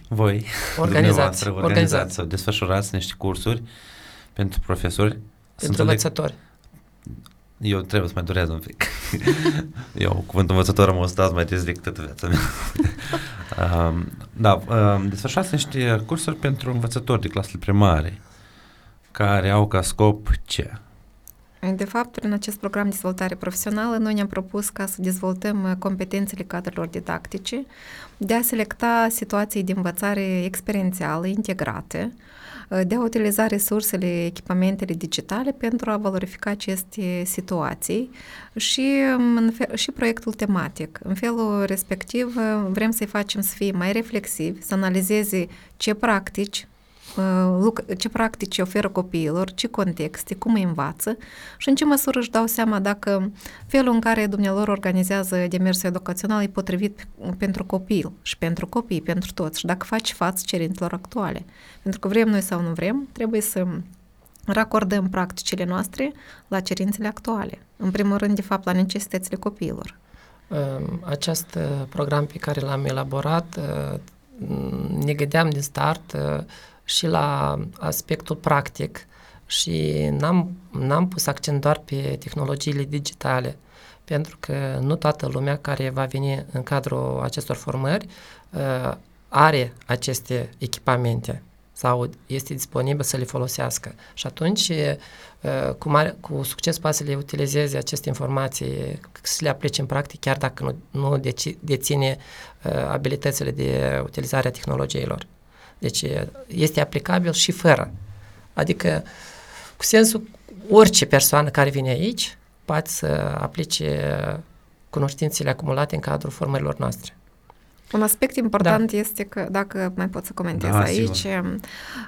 Voi, organizați, organizați sau desfășurați niște cursuri pentru profesori. Pentru învățători. Eu trebuie să mai durează un pic. (laughs) Eu, cuvântul învățător, am stat mai des decât toată viața mea. (laughs) um, da, um, desfășurați niște cursuri pentru învățători de clasele primare. care au ca scop ce? De fapt, prin acest program de dezvoltare profesională, noi ne-am propus ca să dezvoltăm uh, competențele cadrelor didactice, de a selecta situații de învățare experiențială integrate, uh, de a utiliza resursele, echipamentele digitale pentru a valorifica aceste situații și, um, în fel, și proiectul tematic. În felul respectiv, uh, vrem să-i facem să fie mai reflexivi, să analizeze ce practici Uh, ce practici oferă copiilor, ce contexte, cum îi învață și în ce măsură își dau seama dacă felul în care dumnealor organizează demersul educațional e potrivit pentru copil și pentru copii, pentru toți și dacă faci față cerințelor actuale. Pentru că vrem noi sau nu vrem, trebuie să racordăm practicile noastre la cerințele actuale. În primul rând, de fapt, la necesitățile copiilor. Acest uh, program pe care l-am elaborat uh, ne gândeam din start și la aspectul practic și n-am, n-am pus accent doar pe tehnologiile digitale, pentru că nu toată lumea care va veni în cadrul acestor formări uh, are aceste echipamente sau este disponibil să le folosească. Și atunci, uh, cu, mare, cu succes poate să le utilizeze aceste informații, să le aplice în practic, chiar dacă nu, nu deci, deține uh, abilitățile de utilizare a tehnologiilor. Deci este aplicabil și fără. Adică, cu sensul, orice persoană care vine aici poate să aplice cunoștințele acumulate în cadrul formărilor noastre. Un aspect important da. este că, dacă mai pot să comentez da, aici, sigur.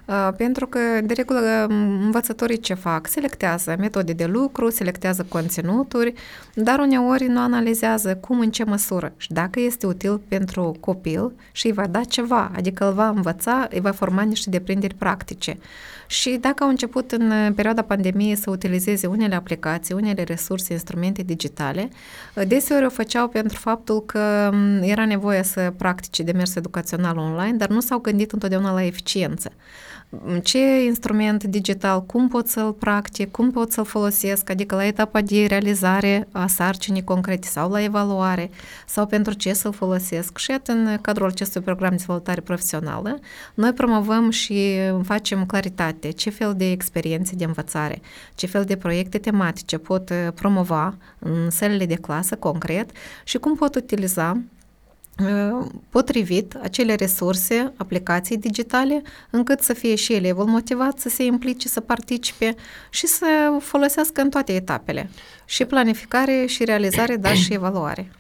Uh, pentru că, de regulă, învățătorii ce fac? Selectează metode de lucru, selectează conținuturi, dar uneori nu analizează cum, în ce măsură și dacă este util pentru copil și îi va da ceva, adică îl va învăța, îi va forma niște deprinderi practice. Și dacă au început în perioada pandemiei să utilizeze unele aplicații, unele resurse, instrumente digitale, deseori o făceau pentru faptul că era nevoie să practice demers educațional online, dar nu s-au gândit întotdeauna la eficiență ce instrument digital, cum pot să-l practic, cum pot să-l folosesc, adică la etapa de realizare a sarcinii concrete sau la evaluare sau pentru ce să-l folosesc. Și în cadrul acestui program de dezvoltare profesională, noi promovăm și facem claritate ce fel de experiențe de învățare, ce fel de proiecte tematice pot promova în sălile de clasă concret și cum pot utiliza potrivit acele resurse, aplicații digitale, încât să fie și elevul motivat să se implice, să participe și să folosească în toate etapele. Și planificare, și realizare, dar și evaluare.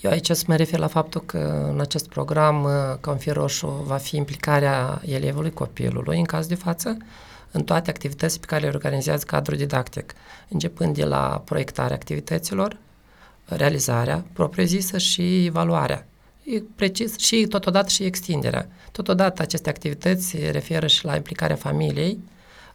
Eu aici să mă refer la faptul că în acest program, ca un fir roșu, va fi implicarea elevului, copilului, în caz de față, în toate activitățile pe care le organizează cadrul didactic, începând de la proiectarea activităților, realizarea propriu-zisă și evaluarea e precis și totodată și extinderea. Totodată aceste activități se referă și la implicarea familiei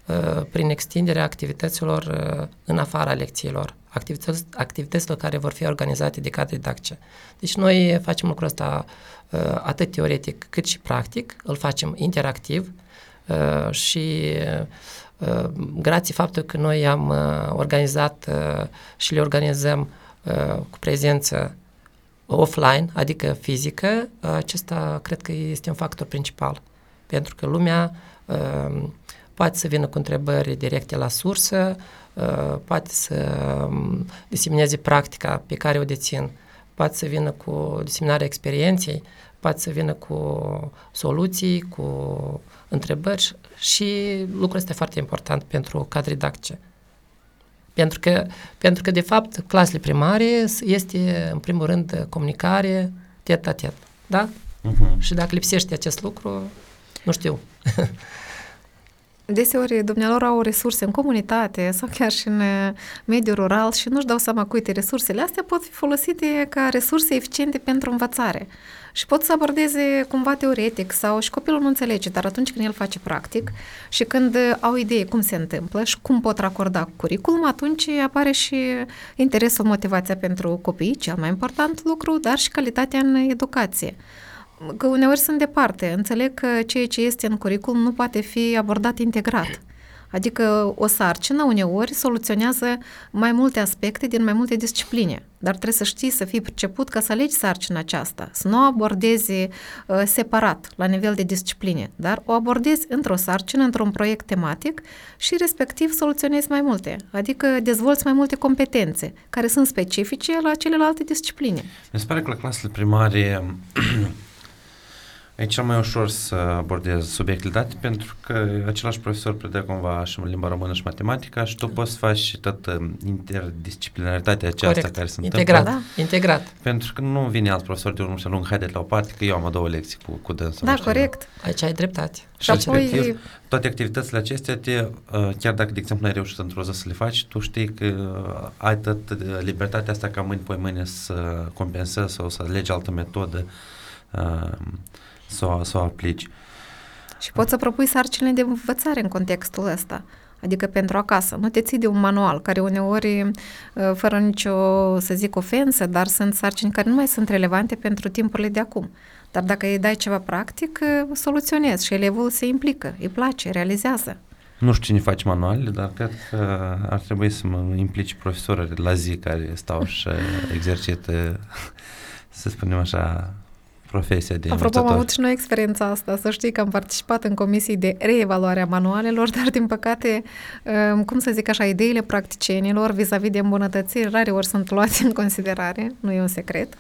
uh, prin extinderea activităților uh, în afara lecțiilor, activități, activităților care vor fi organizate de cadre didactice. Deci noi facem lucrul ăsta uh, atât teoretic cât și practic, îl facem interactiv și grație faptul că noi am organizat și le organizăm cu prezență offline, adică fizică, acesta cred că este un factor principal. Pentru că lumea uh, poate să vină cu întrebări directe la sursă, uh, poate să um, disemineze practica pe care o dețin, poate să vină cu diseminarea experienței, poate să vină cu soluții, cu întrebări și lucrul este foarte important pentru cadre didactice. Pentru că, pentru că, de fapt, clasele primare este, în primul rând, comunicare tet-a-tet. Da? Uh-huh. Și dacă lipsește acest lucru, nu știu. (laughs) Deseori, dumnealor au resurse în comunitate sau chiar și în uh, mediul rural și nu-și dau seama că, uite, resursele astea pot fi folosite ca resurse eficiente pentru învățare. Și pot să abordeze cumva teoretic sau și copilul nu înțelege, dar atunci când el face practic și când uh, au idee cum se întâmplă și cum pot racorda cu curriculum, atunci apare și interesul, motivația pentru copii, cel mai important lucru, dar și calitatea în educație că uneori sunt departe. Înțeleg că ceea ce este în curriculum nu poate fi abordat integrat. Adică o sarcină uneori soluționează mai multe aspecte din mai multe discipline, dar trebuie să știi să fii priceput ca să alegi sarcina aceasta, să nu o abordezi uh, separat, la nivel de discipline, dar o abordezi într-o sarcină, într-un proiect tematic și respectiv soluționezi mai multe, adică dezvolți mai multe competențe care sunt specifice la celelalte discipline. Mi se pare că la clasele primare (clears throat) E cel mai ușor să abordez subiectele date pentru că același profesor predă cumva și limba română și matematica și tu poți să faci toată interdisciplinaritatea aceasta Corect. care se Integrat, întâmplă. da? Integrat. Pentru că nu vine alt profesor de unul și lung, haideți la o parte, că eu am două lecții cu, cu dânsul. Da, nu știu corect. Aici ai dreptate. Și apoi, toate activitățile acestea, te, uh, chiar dacă, de exemplu, n-ai reușit într-o zi să le faci, tu știi că uh, ai tot libertatea asta ca mâine, poi mâine să compensezi sau să alegi altă metodă uh, să o, să o aplici. Și poți să propui sarcinile de învățare în contextul ăsta. Adică pentru acasă. Nu te ții de un manual, care uneori, fără nicio, să zic, ofensă, dar sunt sarcini care nu mai sunt relevante pentru timpurile de acum. Dar dacă îi dai ceva practic, soluționezi și elevul se implică, îi place, realizează. Nu știu cine face manualele, dar cred că ar trebui să mă implici profesorii la zi care stau și exercită, să spunem așa, profesia de Apropo, învățător. am avut și noi experiența asta. Să știi că am participat în comisii de reevaluare a manualelor, (laughs) dar, din păcate, cum să zic așa, ideile practicienilor vis-a-vis de îmbunătățiri rare ori sunt luate în considerare, nu e un secret.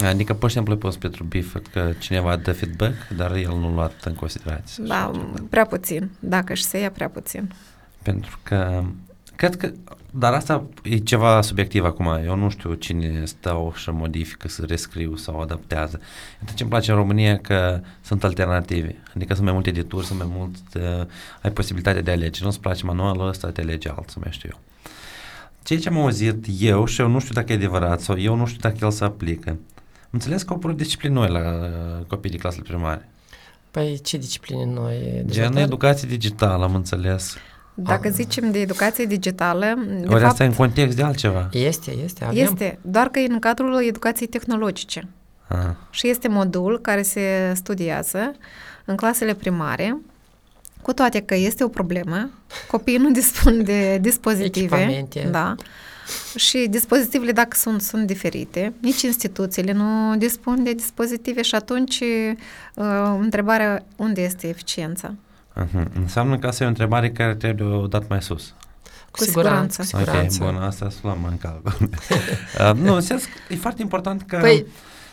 Adică, pur și simplu, poți Petru Bif că cineva dă feedback, dar el nu luat în considerare. Da, prea puțin. Dacă și se ia prea puțin. Pentru că Cred că, dar asta e ceva subiectiv acum. Eu nu știu cine stau și modifică, să rescriu sau adaptează. Uite ce îmi place în România că sunt alternative. Adică sunt mai multe edituri, sunt mai mult, uh, ai posibilitatea de a alege. Nu-ți place manualul ăsta, te alege altul, mai știu eu. Ceea ce am auzit eu și eu nu știu dacă e adevărat sau eu nu știu dacă el se aplică. Înțeles că au apărut discipline noi la uh, copiii de clasele primare. Păi ce discipline noi? Gen educație digitală, am înțeles. Dacă ah. zicem de educație digitală... De Ori fapt, asta e în context de altceva. Este, este. Avem. Este, doar că e în cadrul educației tehnologice. Ah. Și este modul care se studiază în clasele primare, cu toate că este o problemă, copiii nu dispun de dispozitive. Echipamente. Da. Și dispozitivele, dacă sunt, sunt diferite, nici instituțiile nu dispun de dispozitive și atunci uh, întrebarea unde este eficiența? Uh-huh. Înseamnă că asta e o întrebare care trebuie o dat mai sus. Cu siguranță. Cu siguranță. Ok, bun, asta să luăm în calcul. (laughs) uh, nu, în sens, e foarte important că păi,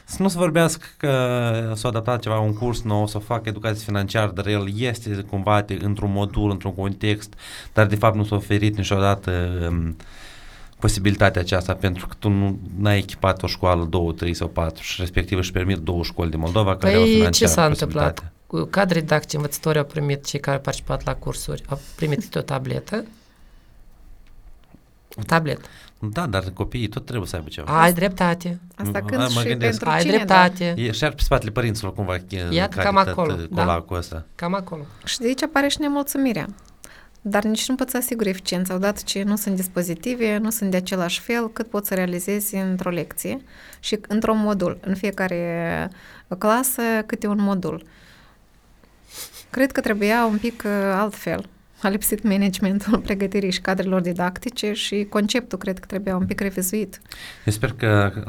să nu se vorbească că s-a adaptat ceva, un curs nou, să facă educație financiară, dar el este cumva într-un modul, într-un context, dar de fapt nu s-a oferit niciodată um, posibilitatea aceasta pentru că tu nu ai echipat o școală, două, trei sau patru și respectiv își permit două școli de Moldova care păi, au financiar ce s-a întâmplat? Cadre didactice învățători au primit, cei care au participat la cursuri, au primit câte o tabletă. O tabletă. Da, dar copiii tot trebuie să aibă ceva. Ai dreptate. Asta când și gândesc. pentru Ai cine, dreptate. Da? E și ar pe spatele părinților cumva Iată, cam acolo. Da? ăsta. Cam acolo. Și de aici apare și nemulțumirea. Dar nici nu poți să asiguri eficiența, odată ce nu sunt dispozitive, nu sunt de același fel, cât poți să realizezi într-o lecție și într-un modul. În fiecare clasă câte un modul. Cred că trebuia un pic uh, altfel. A lipsit managementul (laughs) pregătirii și cadrelor didactice și conceptul cred că trebuia un pic revizuit. Eu sper că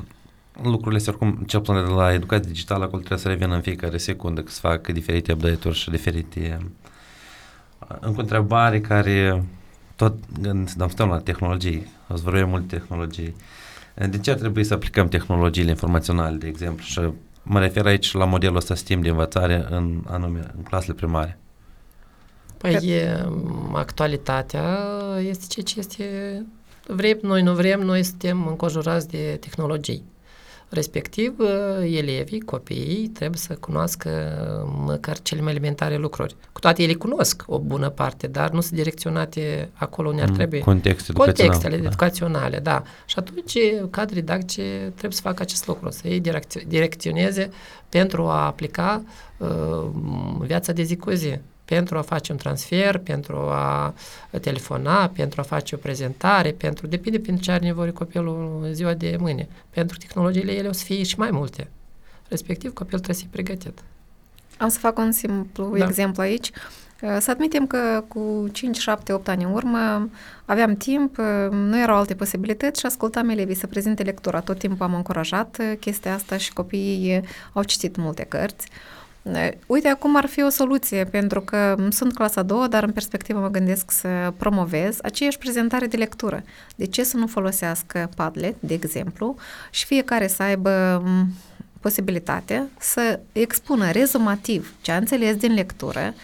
lucrurile astea, oricum, cel puțin de la educație digitală, acolo trebuie să revină în fiecare secundă, că să facă diferite update-uri și diferite... Încă o întrebare care tot ne stăm la tehnologii, o să vorbim mult tehnologii. De ce ar trebui să aplicăm tehnologiile informaționale, de exemplu, și Mă refer aici la modelul ăsta STEAM de învățare în, anume, în clasele primare. Păi e, actualitatea este ceea ce este vrem, noi nu vrem, noi suntem înconjurați de tehnologii. Respectiv, uh, elevii, copiii trebuie să cunoască măcar cele mai elementare lucruri. Cu toate ele cunosc o bună parte, dar nu sunt direcționate acolo unde ar trebui. Context educațional. Contextele da. educaționale, da. Și atunci cadrii didactice trebuie să facă acest lucru, să îi direcționeze pentru a aplica uh, viața de zi cu zi pentru a face un transfer, pentru a telefona, pentru a face o prezentare, pentru, depinde pentru ce are nevoie copilul în ziua de mâine. Pentru tehnologiile ele o să fie și mai multe. Respectiv, copilul trebuie să fie pregătit. Am să fac un simplu da. exemplu aici. Uh, să admitem că cu 5, 7, 8 ani în urmă aveam timp, uh, nu erau alte posibilități și ascultam elevii să prezinte lectura. Tot timpul am încurajat uh, chestia asta și copiii au citit multe cărți. Uite, acum ar fi o soluție, pentru că sunt clasa a doua, dar în perspectivă mă gândesc să promovez aceeași prezentare de lectură. De ce să nu folosească Padlet, de exemplu, și fiecare să aibă posibilitatea să expună rezumativ ce a înțeles din lectură,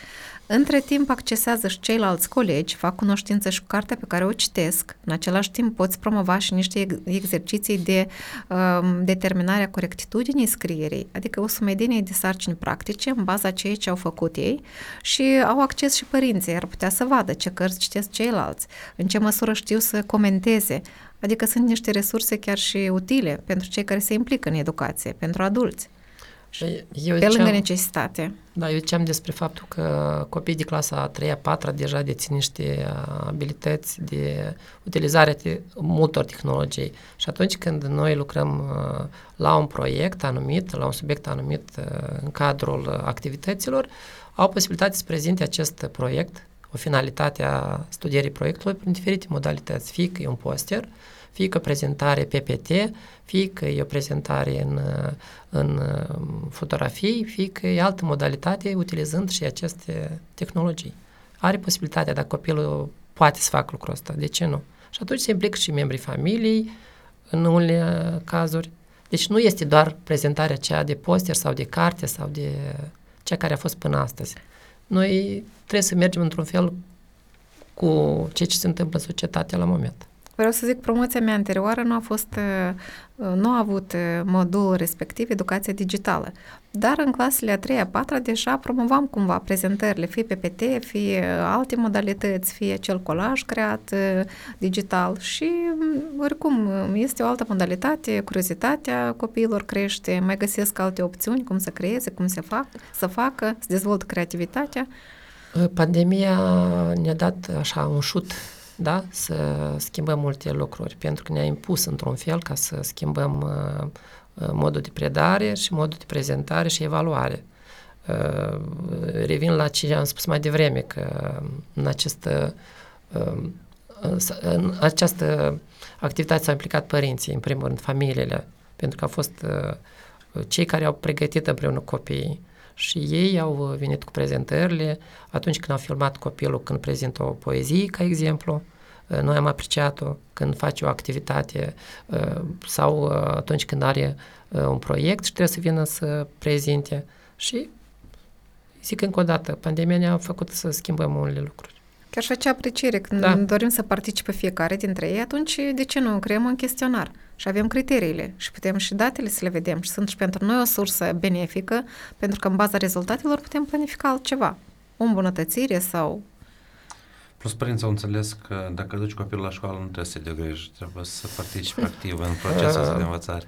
între timp accesează și ceilalți colegi, fac cunoștință și cu cartea pe care o citesc. În același timp poți promova și niște exerciții de um, determinare a corectitudinii scrierii, adică o sumedenie de sarcini practice în baza ceea ce au făcut ei și au acces și părinții, ar putea să vadă ce cărți citesc ceilalți, în ce măsură știu să comenteze, Adică sunt niște resurse chiar și utile pentru cei care se implică în educație, pentru adulți. Eu pe lângă necesitate. Da, eu ziceam despre faptul că copiii de clasa a 3 a 4 deja dețin niște abilități de utilizare de multor tehnologii. Și atunci când noi lucrăm uh, la un proiect anumit, la un subiect anumit uh, în cadrul activităților, au posibilitatea să prezinte acest proiect, o finalitate a studierii proiectului prin diferite modalități, fie că e un poster, fie că prezentare PPT, fie că e o prezentare în, în fotografii, fie că e altă modalitate utilizând și aceste tehnologii. Are posibilitatea, dacă copilul poate să facă lucrul ăsta, de ce nu? Și atunci se implică și membrii familiei în unele cazuri. Deci nu este doar prezentarea cea de poster sau de carte sau de cea care a fost până astăzi. Noi trebuie să mergem într-un fel cu ceea ce se întâmplă în societate la moment. Vreau să zic, promoția mea anterioară nu a fost, uh, nu a avut uh, modul respectiv educația digitală. Dar în clasele a 3 a 4 deja promovam cumva prezentările, fie PPT, fie alte modalități, fie cel colaj creat uh, digital și mm, oricum este o altă modalitate, curiozitatea copiilor crește, mai găsesc alte opțiuni, cum să creeze, cum să, fac, să facă, să dezvoltă creativitatea. Pandemia ne-a dat așa un șut da? să schimbăm multe lucruri, pentru că ne-a impus într-un fel ca să schimbăm uh, uh, modul de predare și modul de prezentare și evaluare. Uh, revin la ce am spus mai devreme, că în această, uh, în această activitate s-au implicat părinții, în primul rând, familiile, pentru că au fost uh, cei care au pregătit împreună copiii și ei au venit cu prezentările atunci când au filmat copilul când prezintă o poezie, ca exemplu, uh, noi am apreciat-o când face o activitate uh, sau uh, atunci când are un proiect și trebuie să vină să prezinte și zic încă o dată, pandemia ne-a făcut să schimbăm unele lucruri. Chiar și acea apreciere, când da. dorim să participe fiecare dintre ei, atunci de ce nu creăm un chestionar? Și avem criteriile și putem și datele să le vedem și sunt și pentru noi o sursă benefică, pentru că în baza rezultatelor putem planifica altceva, o îmbunătățire sau... Plus părinții au înțeles că dacă duci copilul la școală nu trebuie să te griji, trebuie să participi activ în procesul ăsta de învățare.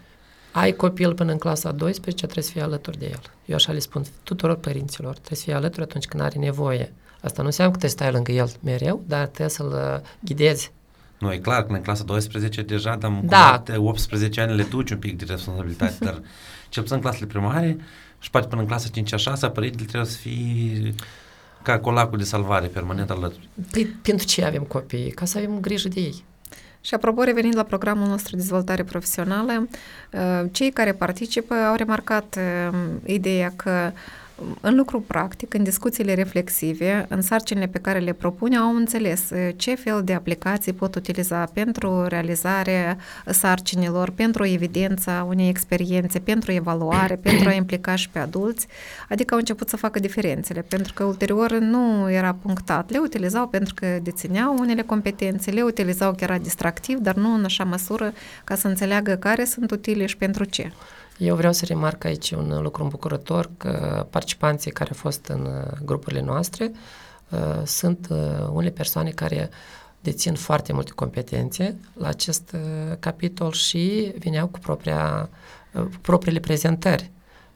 Ai copil până în clasa 12, trebuie să fii alături de el. Eu așa le spun tuturor părinților, trebuie să fii alături atunci când are nevoie. Asta nu înseamnă că trebuie să stai lângă el mereu, dar trebuie să-l ghidezi nu, e clar că în clasa 12 deja, dar da. 18 ani le duci un pic de responsabilitate, dar cel puțin în clasele primare și poate până în clasa 5 6 părintele trebuie să fie ca colacul de salvare permanent alături. Păi pentru ce avem copii? Ca să avem grijă de ei. Și apropo, revenind la programul nostru de dezvoltare profesională, uh, cei care participă au remarcat uh, ideea că în lucru practic, în discuțiile reflexive, în sarcinile pe care le propune, au înțeles uh, ce fel de aplicații pot utiliza pentru realizarea sarcinilor, pentru evidența unei experiențe, pentru evaluare, (clears throat) pentru a implica și pe adulți, adică au început să facă diferențele, pentru că ulterior nu era punctat. Le utilizau pentru că dețineau unele competențe, le utilizau chiar distractiv, dar nu în așa măsură ca să înțeleagă care sunt utile și pentru ce. Eu vreau să remarc aici un lucru îmbucurător, că participanții care au fost în uh, grupurile noastre uh, sunt uh, unele persoane care dețin foarte multe competențe la acest uh, capitol și vineau cu propria, uh, propriile prezentări.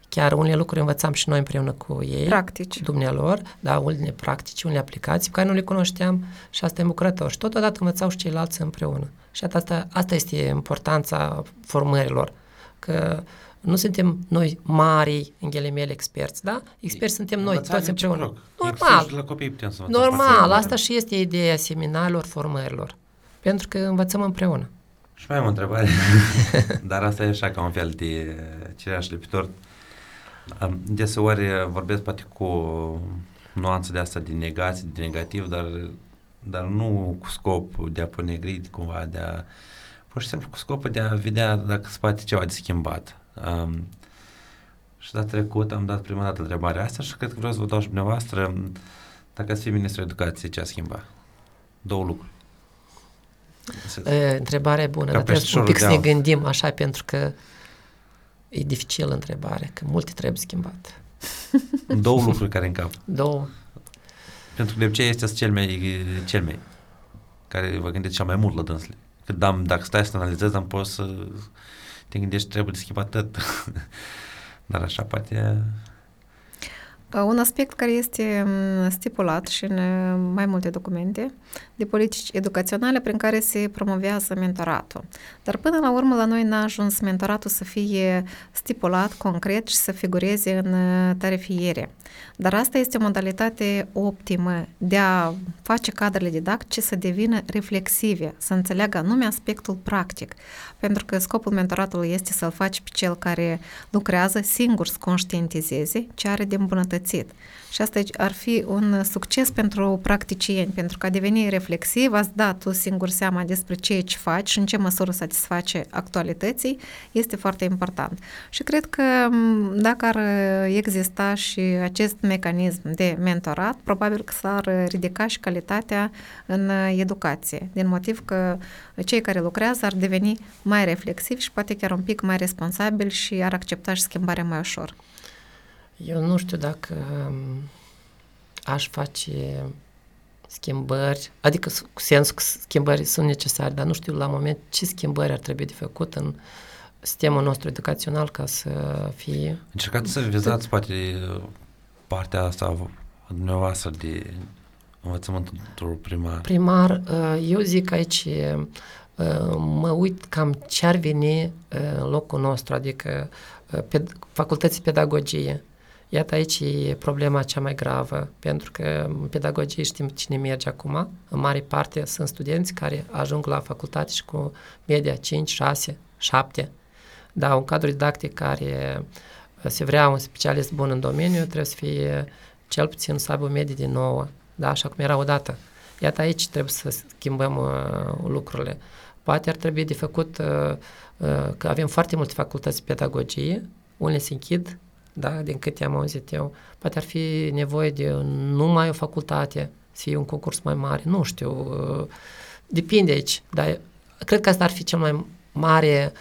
Chiar unele lucruri învățam și noi împreună cu ei. Practici. Cu dumnealor, da, unele practici, unele aplicații pe care nu le cunoșteam și asta e bucurător. Și totodată învățau și ceilalți împreună. Și asta, asta este importanța formărilor, că nu suntem noi mari, în ghilimele, experți, da? Experți suntem noi, toți împreună. Normal. La copii putem să Normal, asta și este ideea seminalelor, formărilor. Pentru că învățăm împreună. Și mai am o întrebare, (laughs) dar asta e așa ca un fel de cireaș de pe tort. Deseori vorbesc poate cu nuanță de asta de negație, de negativ, dar, dar nu cu scopul de a pune grid, cumva, de a, pur și simplu cu scopul de a vedea dacă se poate ceva de schimbat. Um, și data trecută am dat prima dată întrebarea asta și cred că vreau să vă dau și dumneavoastră dacă ați fi ministrul educației, ce a schimbat? Două lucruri. E, întrebare bună, dar trebuie un pic să ne gândim așa, pentru că e dificil întrebare, că multe trebuie schimbat. (laughs) Două lucruri care în cap. Două. Pentru că de obicei este cel mai, cel mai care vă gândiți cel mai mult la dânsle. Că dam, dacă stai să analizezi, am poți să te gândești trebuie de schimbat tot. (laughs) Dar așa poate un aspect care este mm, stipulat și în uh, mai multe documente de politici educaționale prin care se promovează mentoratul. Dar până la urmă la noi n-a ajuns mentoratul să fie stipulat concret și să figureze în uh, tarifiere. Dar asta este o modalitate optimă de a face cadrele didactice să devină reflexive, să înțeleagă anume aspectul practic. Pentru că scopul mentoratului este să-l faci pe cel care lucrează singur să conștientizeze ce are de îmbunătățit. Și asta ar fi un succes pentru practicieni, pentru că a deveni reflexiv, ați dat tu singur seama despre ce ce faci și în ce măsură satisface actualității, este foarte important. Și cred că dacă ar exista și acest mecanism de mentorat, probabil că s-ar ridica și calitatea în educație, din motiv că cei care lucrează ar deveni mai reflexivi și poate chiar un pic mai responsabili și ar accepta și schimbarea mai ușor. Eu nu știu dacă um, aș face schimbări, adică cu sens că schimbări sunt necesare, dar nu știu la moment ce schimbări ar trebui de făcut în sistemul nostru educațional ca să fie... Încercați să vizați poate partea asta a dumneavoastră de învățământul primar. Primar, uh, eu zic aici, uh, mă uit cam ce ar veni uh, în locul nostru, adică facultății pedagogie, Iată aici e problema cea mai gravă, pentru că în pedagogie știm cine merge acum. În mare parte sunt studenți care ajung la facultate și cu media 5, 6, 7. Da, un cadru didactic care se vrea un specialist bun în domeniu trebuie să fie cel puțin să aibă o medie de 9, da, așa cum era odată. Iată aici trebuie să schimbăm uh, lucrurile. Poate ar trebui de făcut uh, uh, că avem foarte multe facultăți de pedagogie, unele se închid, da, din câte am auzit eu. Poate ar fi nevoie de numai o facultate, să fie un concurs mai mare, nu știu, uh, depinde aici, dar cred că asta ar fi cel mai mare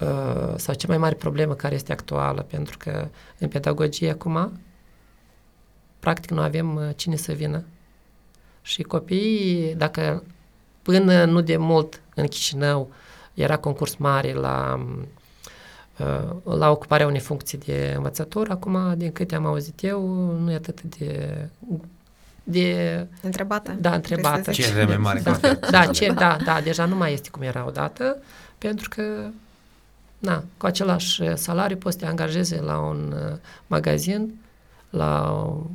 uh, sau cea mai mare problemă care este actuală, pentru că în pedagogie acum practic nu avem uh, cine să vină. Și copiii, dacă până nu de mult în Chișinău era concurs mare la Uh, la ocuparea unei funcții de învățător. Acum, din câte am auzit eu, nu e atât de de... Întrebată. Da, întrebată. Cerere mai mare. Da, da, cer, da, da, deja nu mai este cum era odată, pentru că na, cu același salariu poți să te angajeze la un uh, magazin, la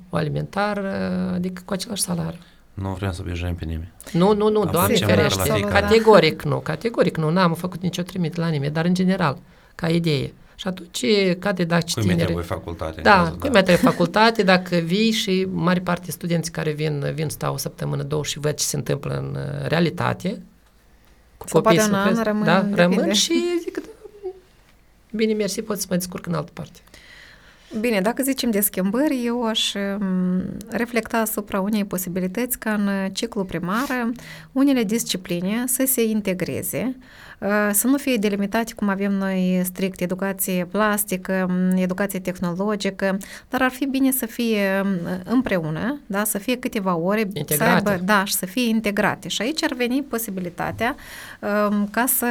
o alimentar, uh, adică cu același salariu. Nu vrem să obișnuim pe nimeni. Nu, nu, nu, doamne ferește, categoric nu, categoric nu, n-am făcut nicio trimit la nimeni, dar în general, ca idee. Și atunci, ca de dacă Cui mi trebuie facultate? Da, cui da. mi trebuie facultate, dacă vii și mare parte studenții care vin, vin stau o săptămână, două și văd ce se întâmplă în uh, realitate, cu copiii să rămân, da, rămân și zic, da, bine, mersi, poți să mă descurc în altă parte. Bine, dacă zicem de schimbări, eu aș um, reflecta asupra unei posibilități ca în ciclu primar unele discipline să se integreze, uh, să nu fie delimitate cum avem noi strict educație plastică, um, educație tehnologică, dar ar fi bine să fie um, împreună, da, să fie câteva ore, integrate. să aibă, da, și să fie integrate. Și aici ar veni posibilitatea ca să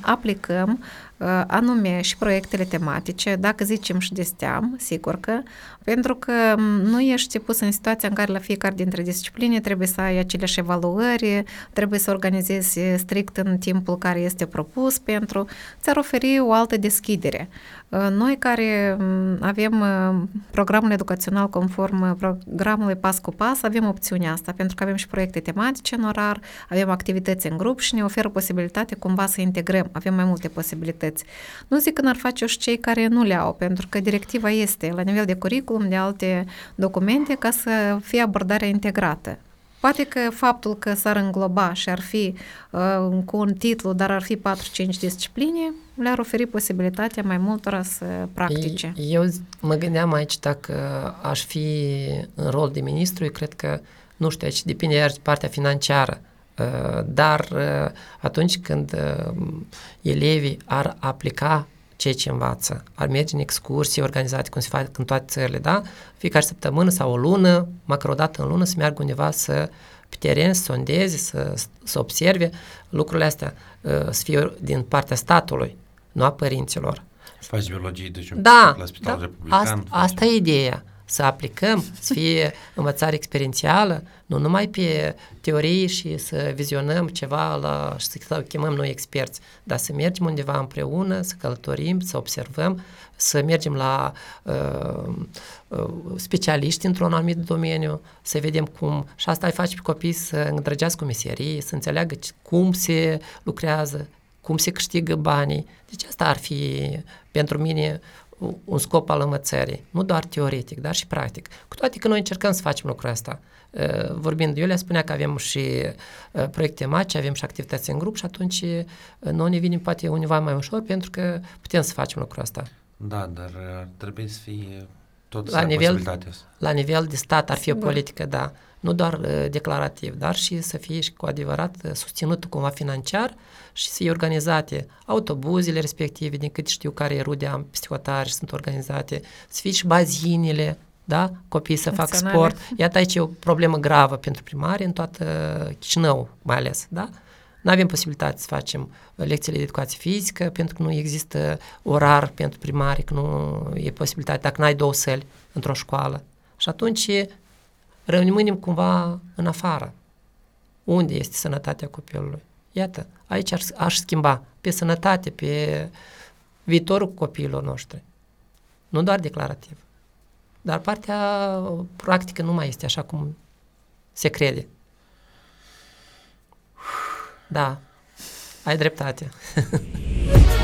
aplicăm Uh, anume și proiectele tematice, dacă zicem și de STEAM, sigur că, pentru că um, nu ești pus în situația în care la fiecare dintre discipline trebuie să ai aceleași evaluări, trebuie să organizezi strict în timpul care este propus pentru, ți-ar oferi o altă deschidere. Uh, noi care um, avem uh, programul educațional conform programului pas cu pas, avem opțiunea asta, pentru că avem și proiecte tematice în orar, avem activități în grup și ne oferă posibilitate cumva să integrăm, avem mai multe posibilități posibilități. Nu zic că n-ar face și cei care nu le au, pentru că directiva este la nivel de curriculum, de alte documente, ca să fie abordarea integrată. Poate că faptul că s-ar îngloba și ar fi uh, cu un titlu, dar ar fi 4-5 discipline, le-ar oferi posibilitatea mai multora să practice. Eu mă gândeam aici dacă aș fi în rol de ministru, eu cred că, nu știu, aici depinde iar partea financiară. Uh, dar uh, atunci când uh, elevii ar aplica ceea ce învață, ar merge în excursii organizate cum se face în toate țările, da? Fiecare săptămână sau o lună, măcar o dată în lună, să meargă undeva să pe teren, să sondeze, să, să observe lucrurile astea, să fie din partea statului, nu a părinților. Faci biologie, deci da, la Spitalul da, Republican. Asta, asta e ideea să aplicăm, să fie învățare experiențială, nu numai pe teorie și să vizionăm ceva la, și să chemăm noi experți, dar să mergem undeva împreună, să călătorim, să observăm, să mergem la uh, uh, specialiști într-un anumit domeniu, să vedem cum, și asta îi face pe copii să îndrăgească meserie, să înțeleagă cum se lucrează, cum se câștigă banii. Deci asta ar fi pentru mine un scop al învățării, nu doar teoretic, dar și practic. Cu toate că noi încercăm să facem lucrul ăsta. Uh, vorbind, Iulia spunea că avem și uh, proiecte mari, avem și activități în grup și atunci uh, noi ne vine poate univa mai ușor pentru că putem să facem lucrul ăsta. Da, dar trebuie să fie tot la nivel, la nivel de stat ar fi o politică, da nu doar uh, declarativ, dar și să fie și cu adevărat uh, susținut cumva financiar și să fie organizate autobuzele respective, din cât știu care rude am psihotari sunt organizate, să fie și bazinele, da? Copiii să facă sport. Iată aici e o problemă gravă pentru primari în toată Chișinău, mai ales, da? Nu avem posibilitate să facem uh, lecțiile de educație fizică pentru că nu există orar pentru primari, că nu e posibilitate, dacă n-ai două săli într-o școală. Și atunci rămânem cumva în afară. Unde este sănătatea copilului? Iată, aici aș, aș schimba pe sănătate, pe viitorul copiilor noștri. Nu doar declarativ. Dar partea practică nu mai este așa cum se crede. Da, ai dreptate. (laughs)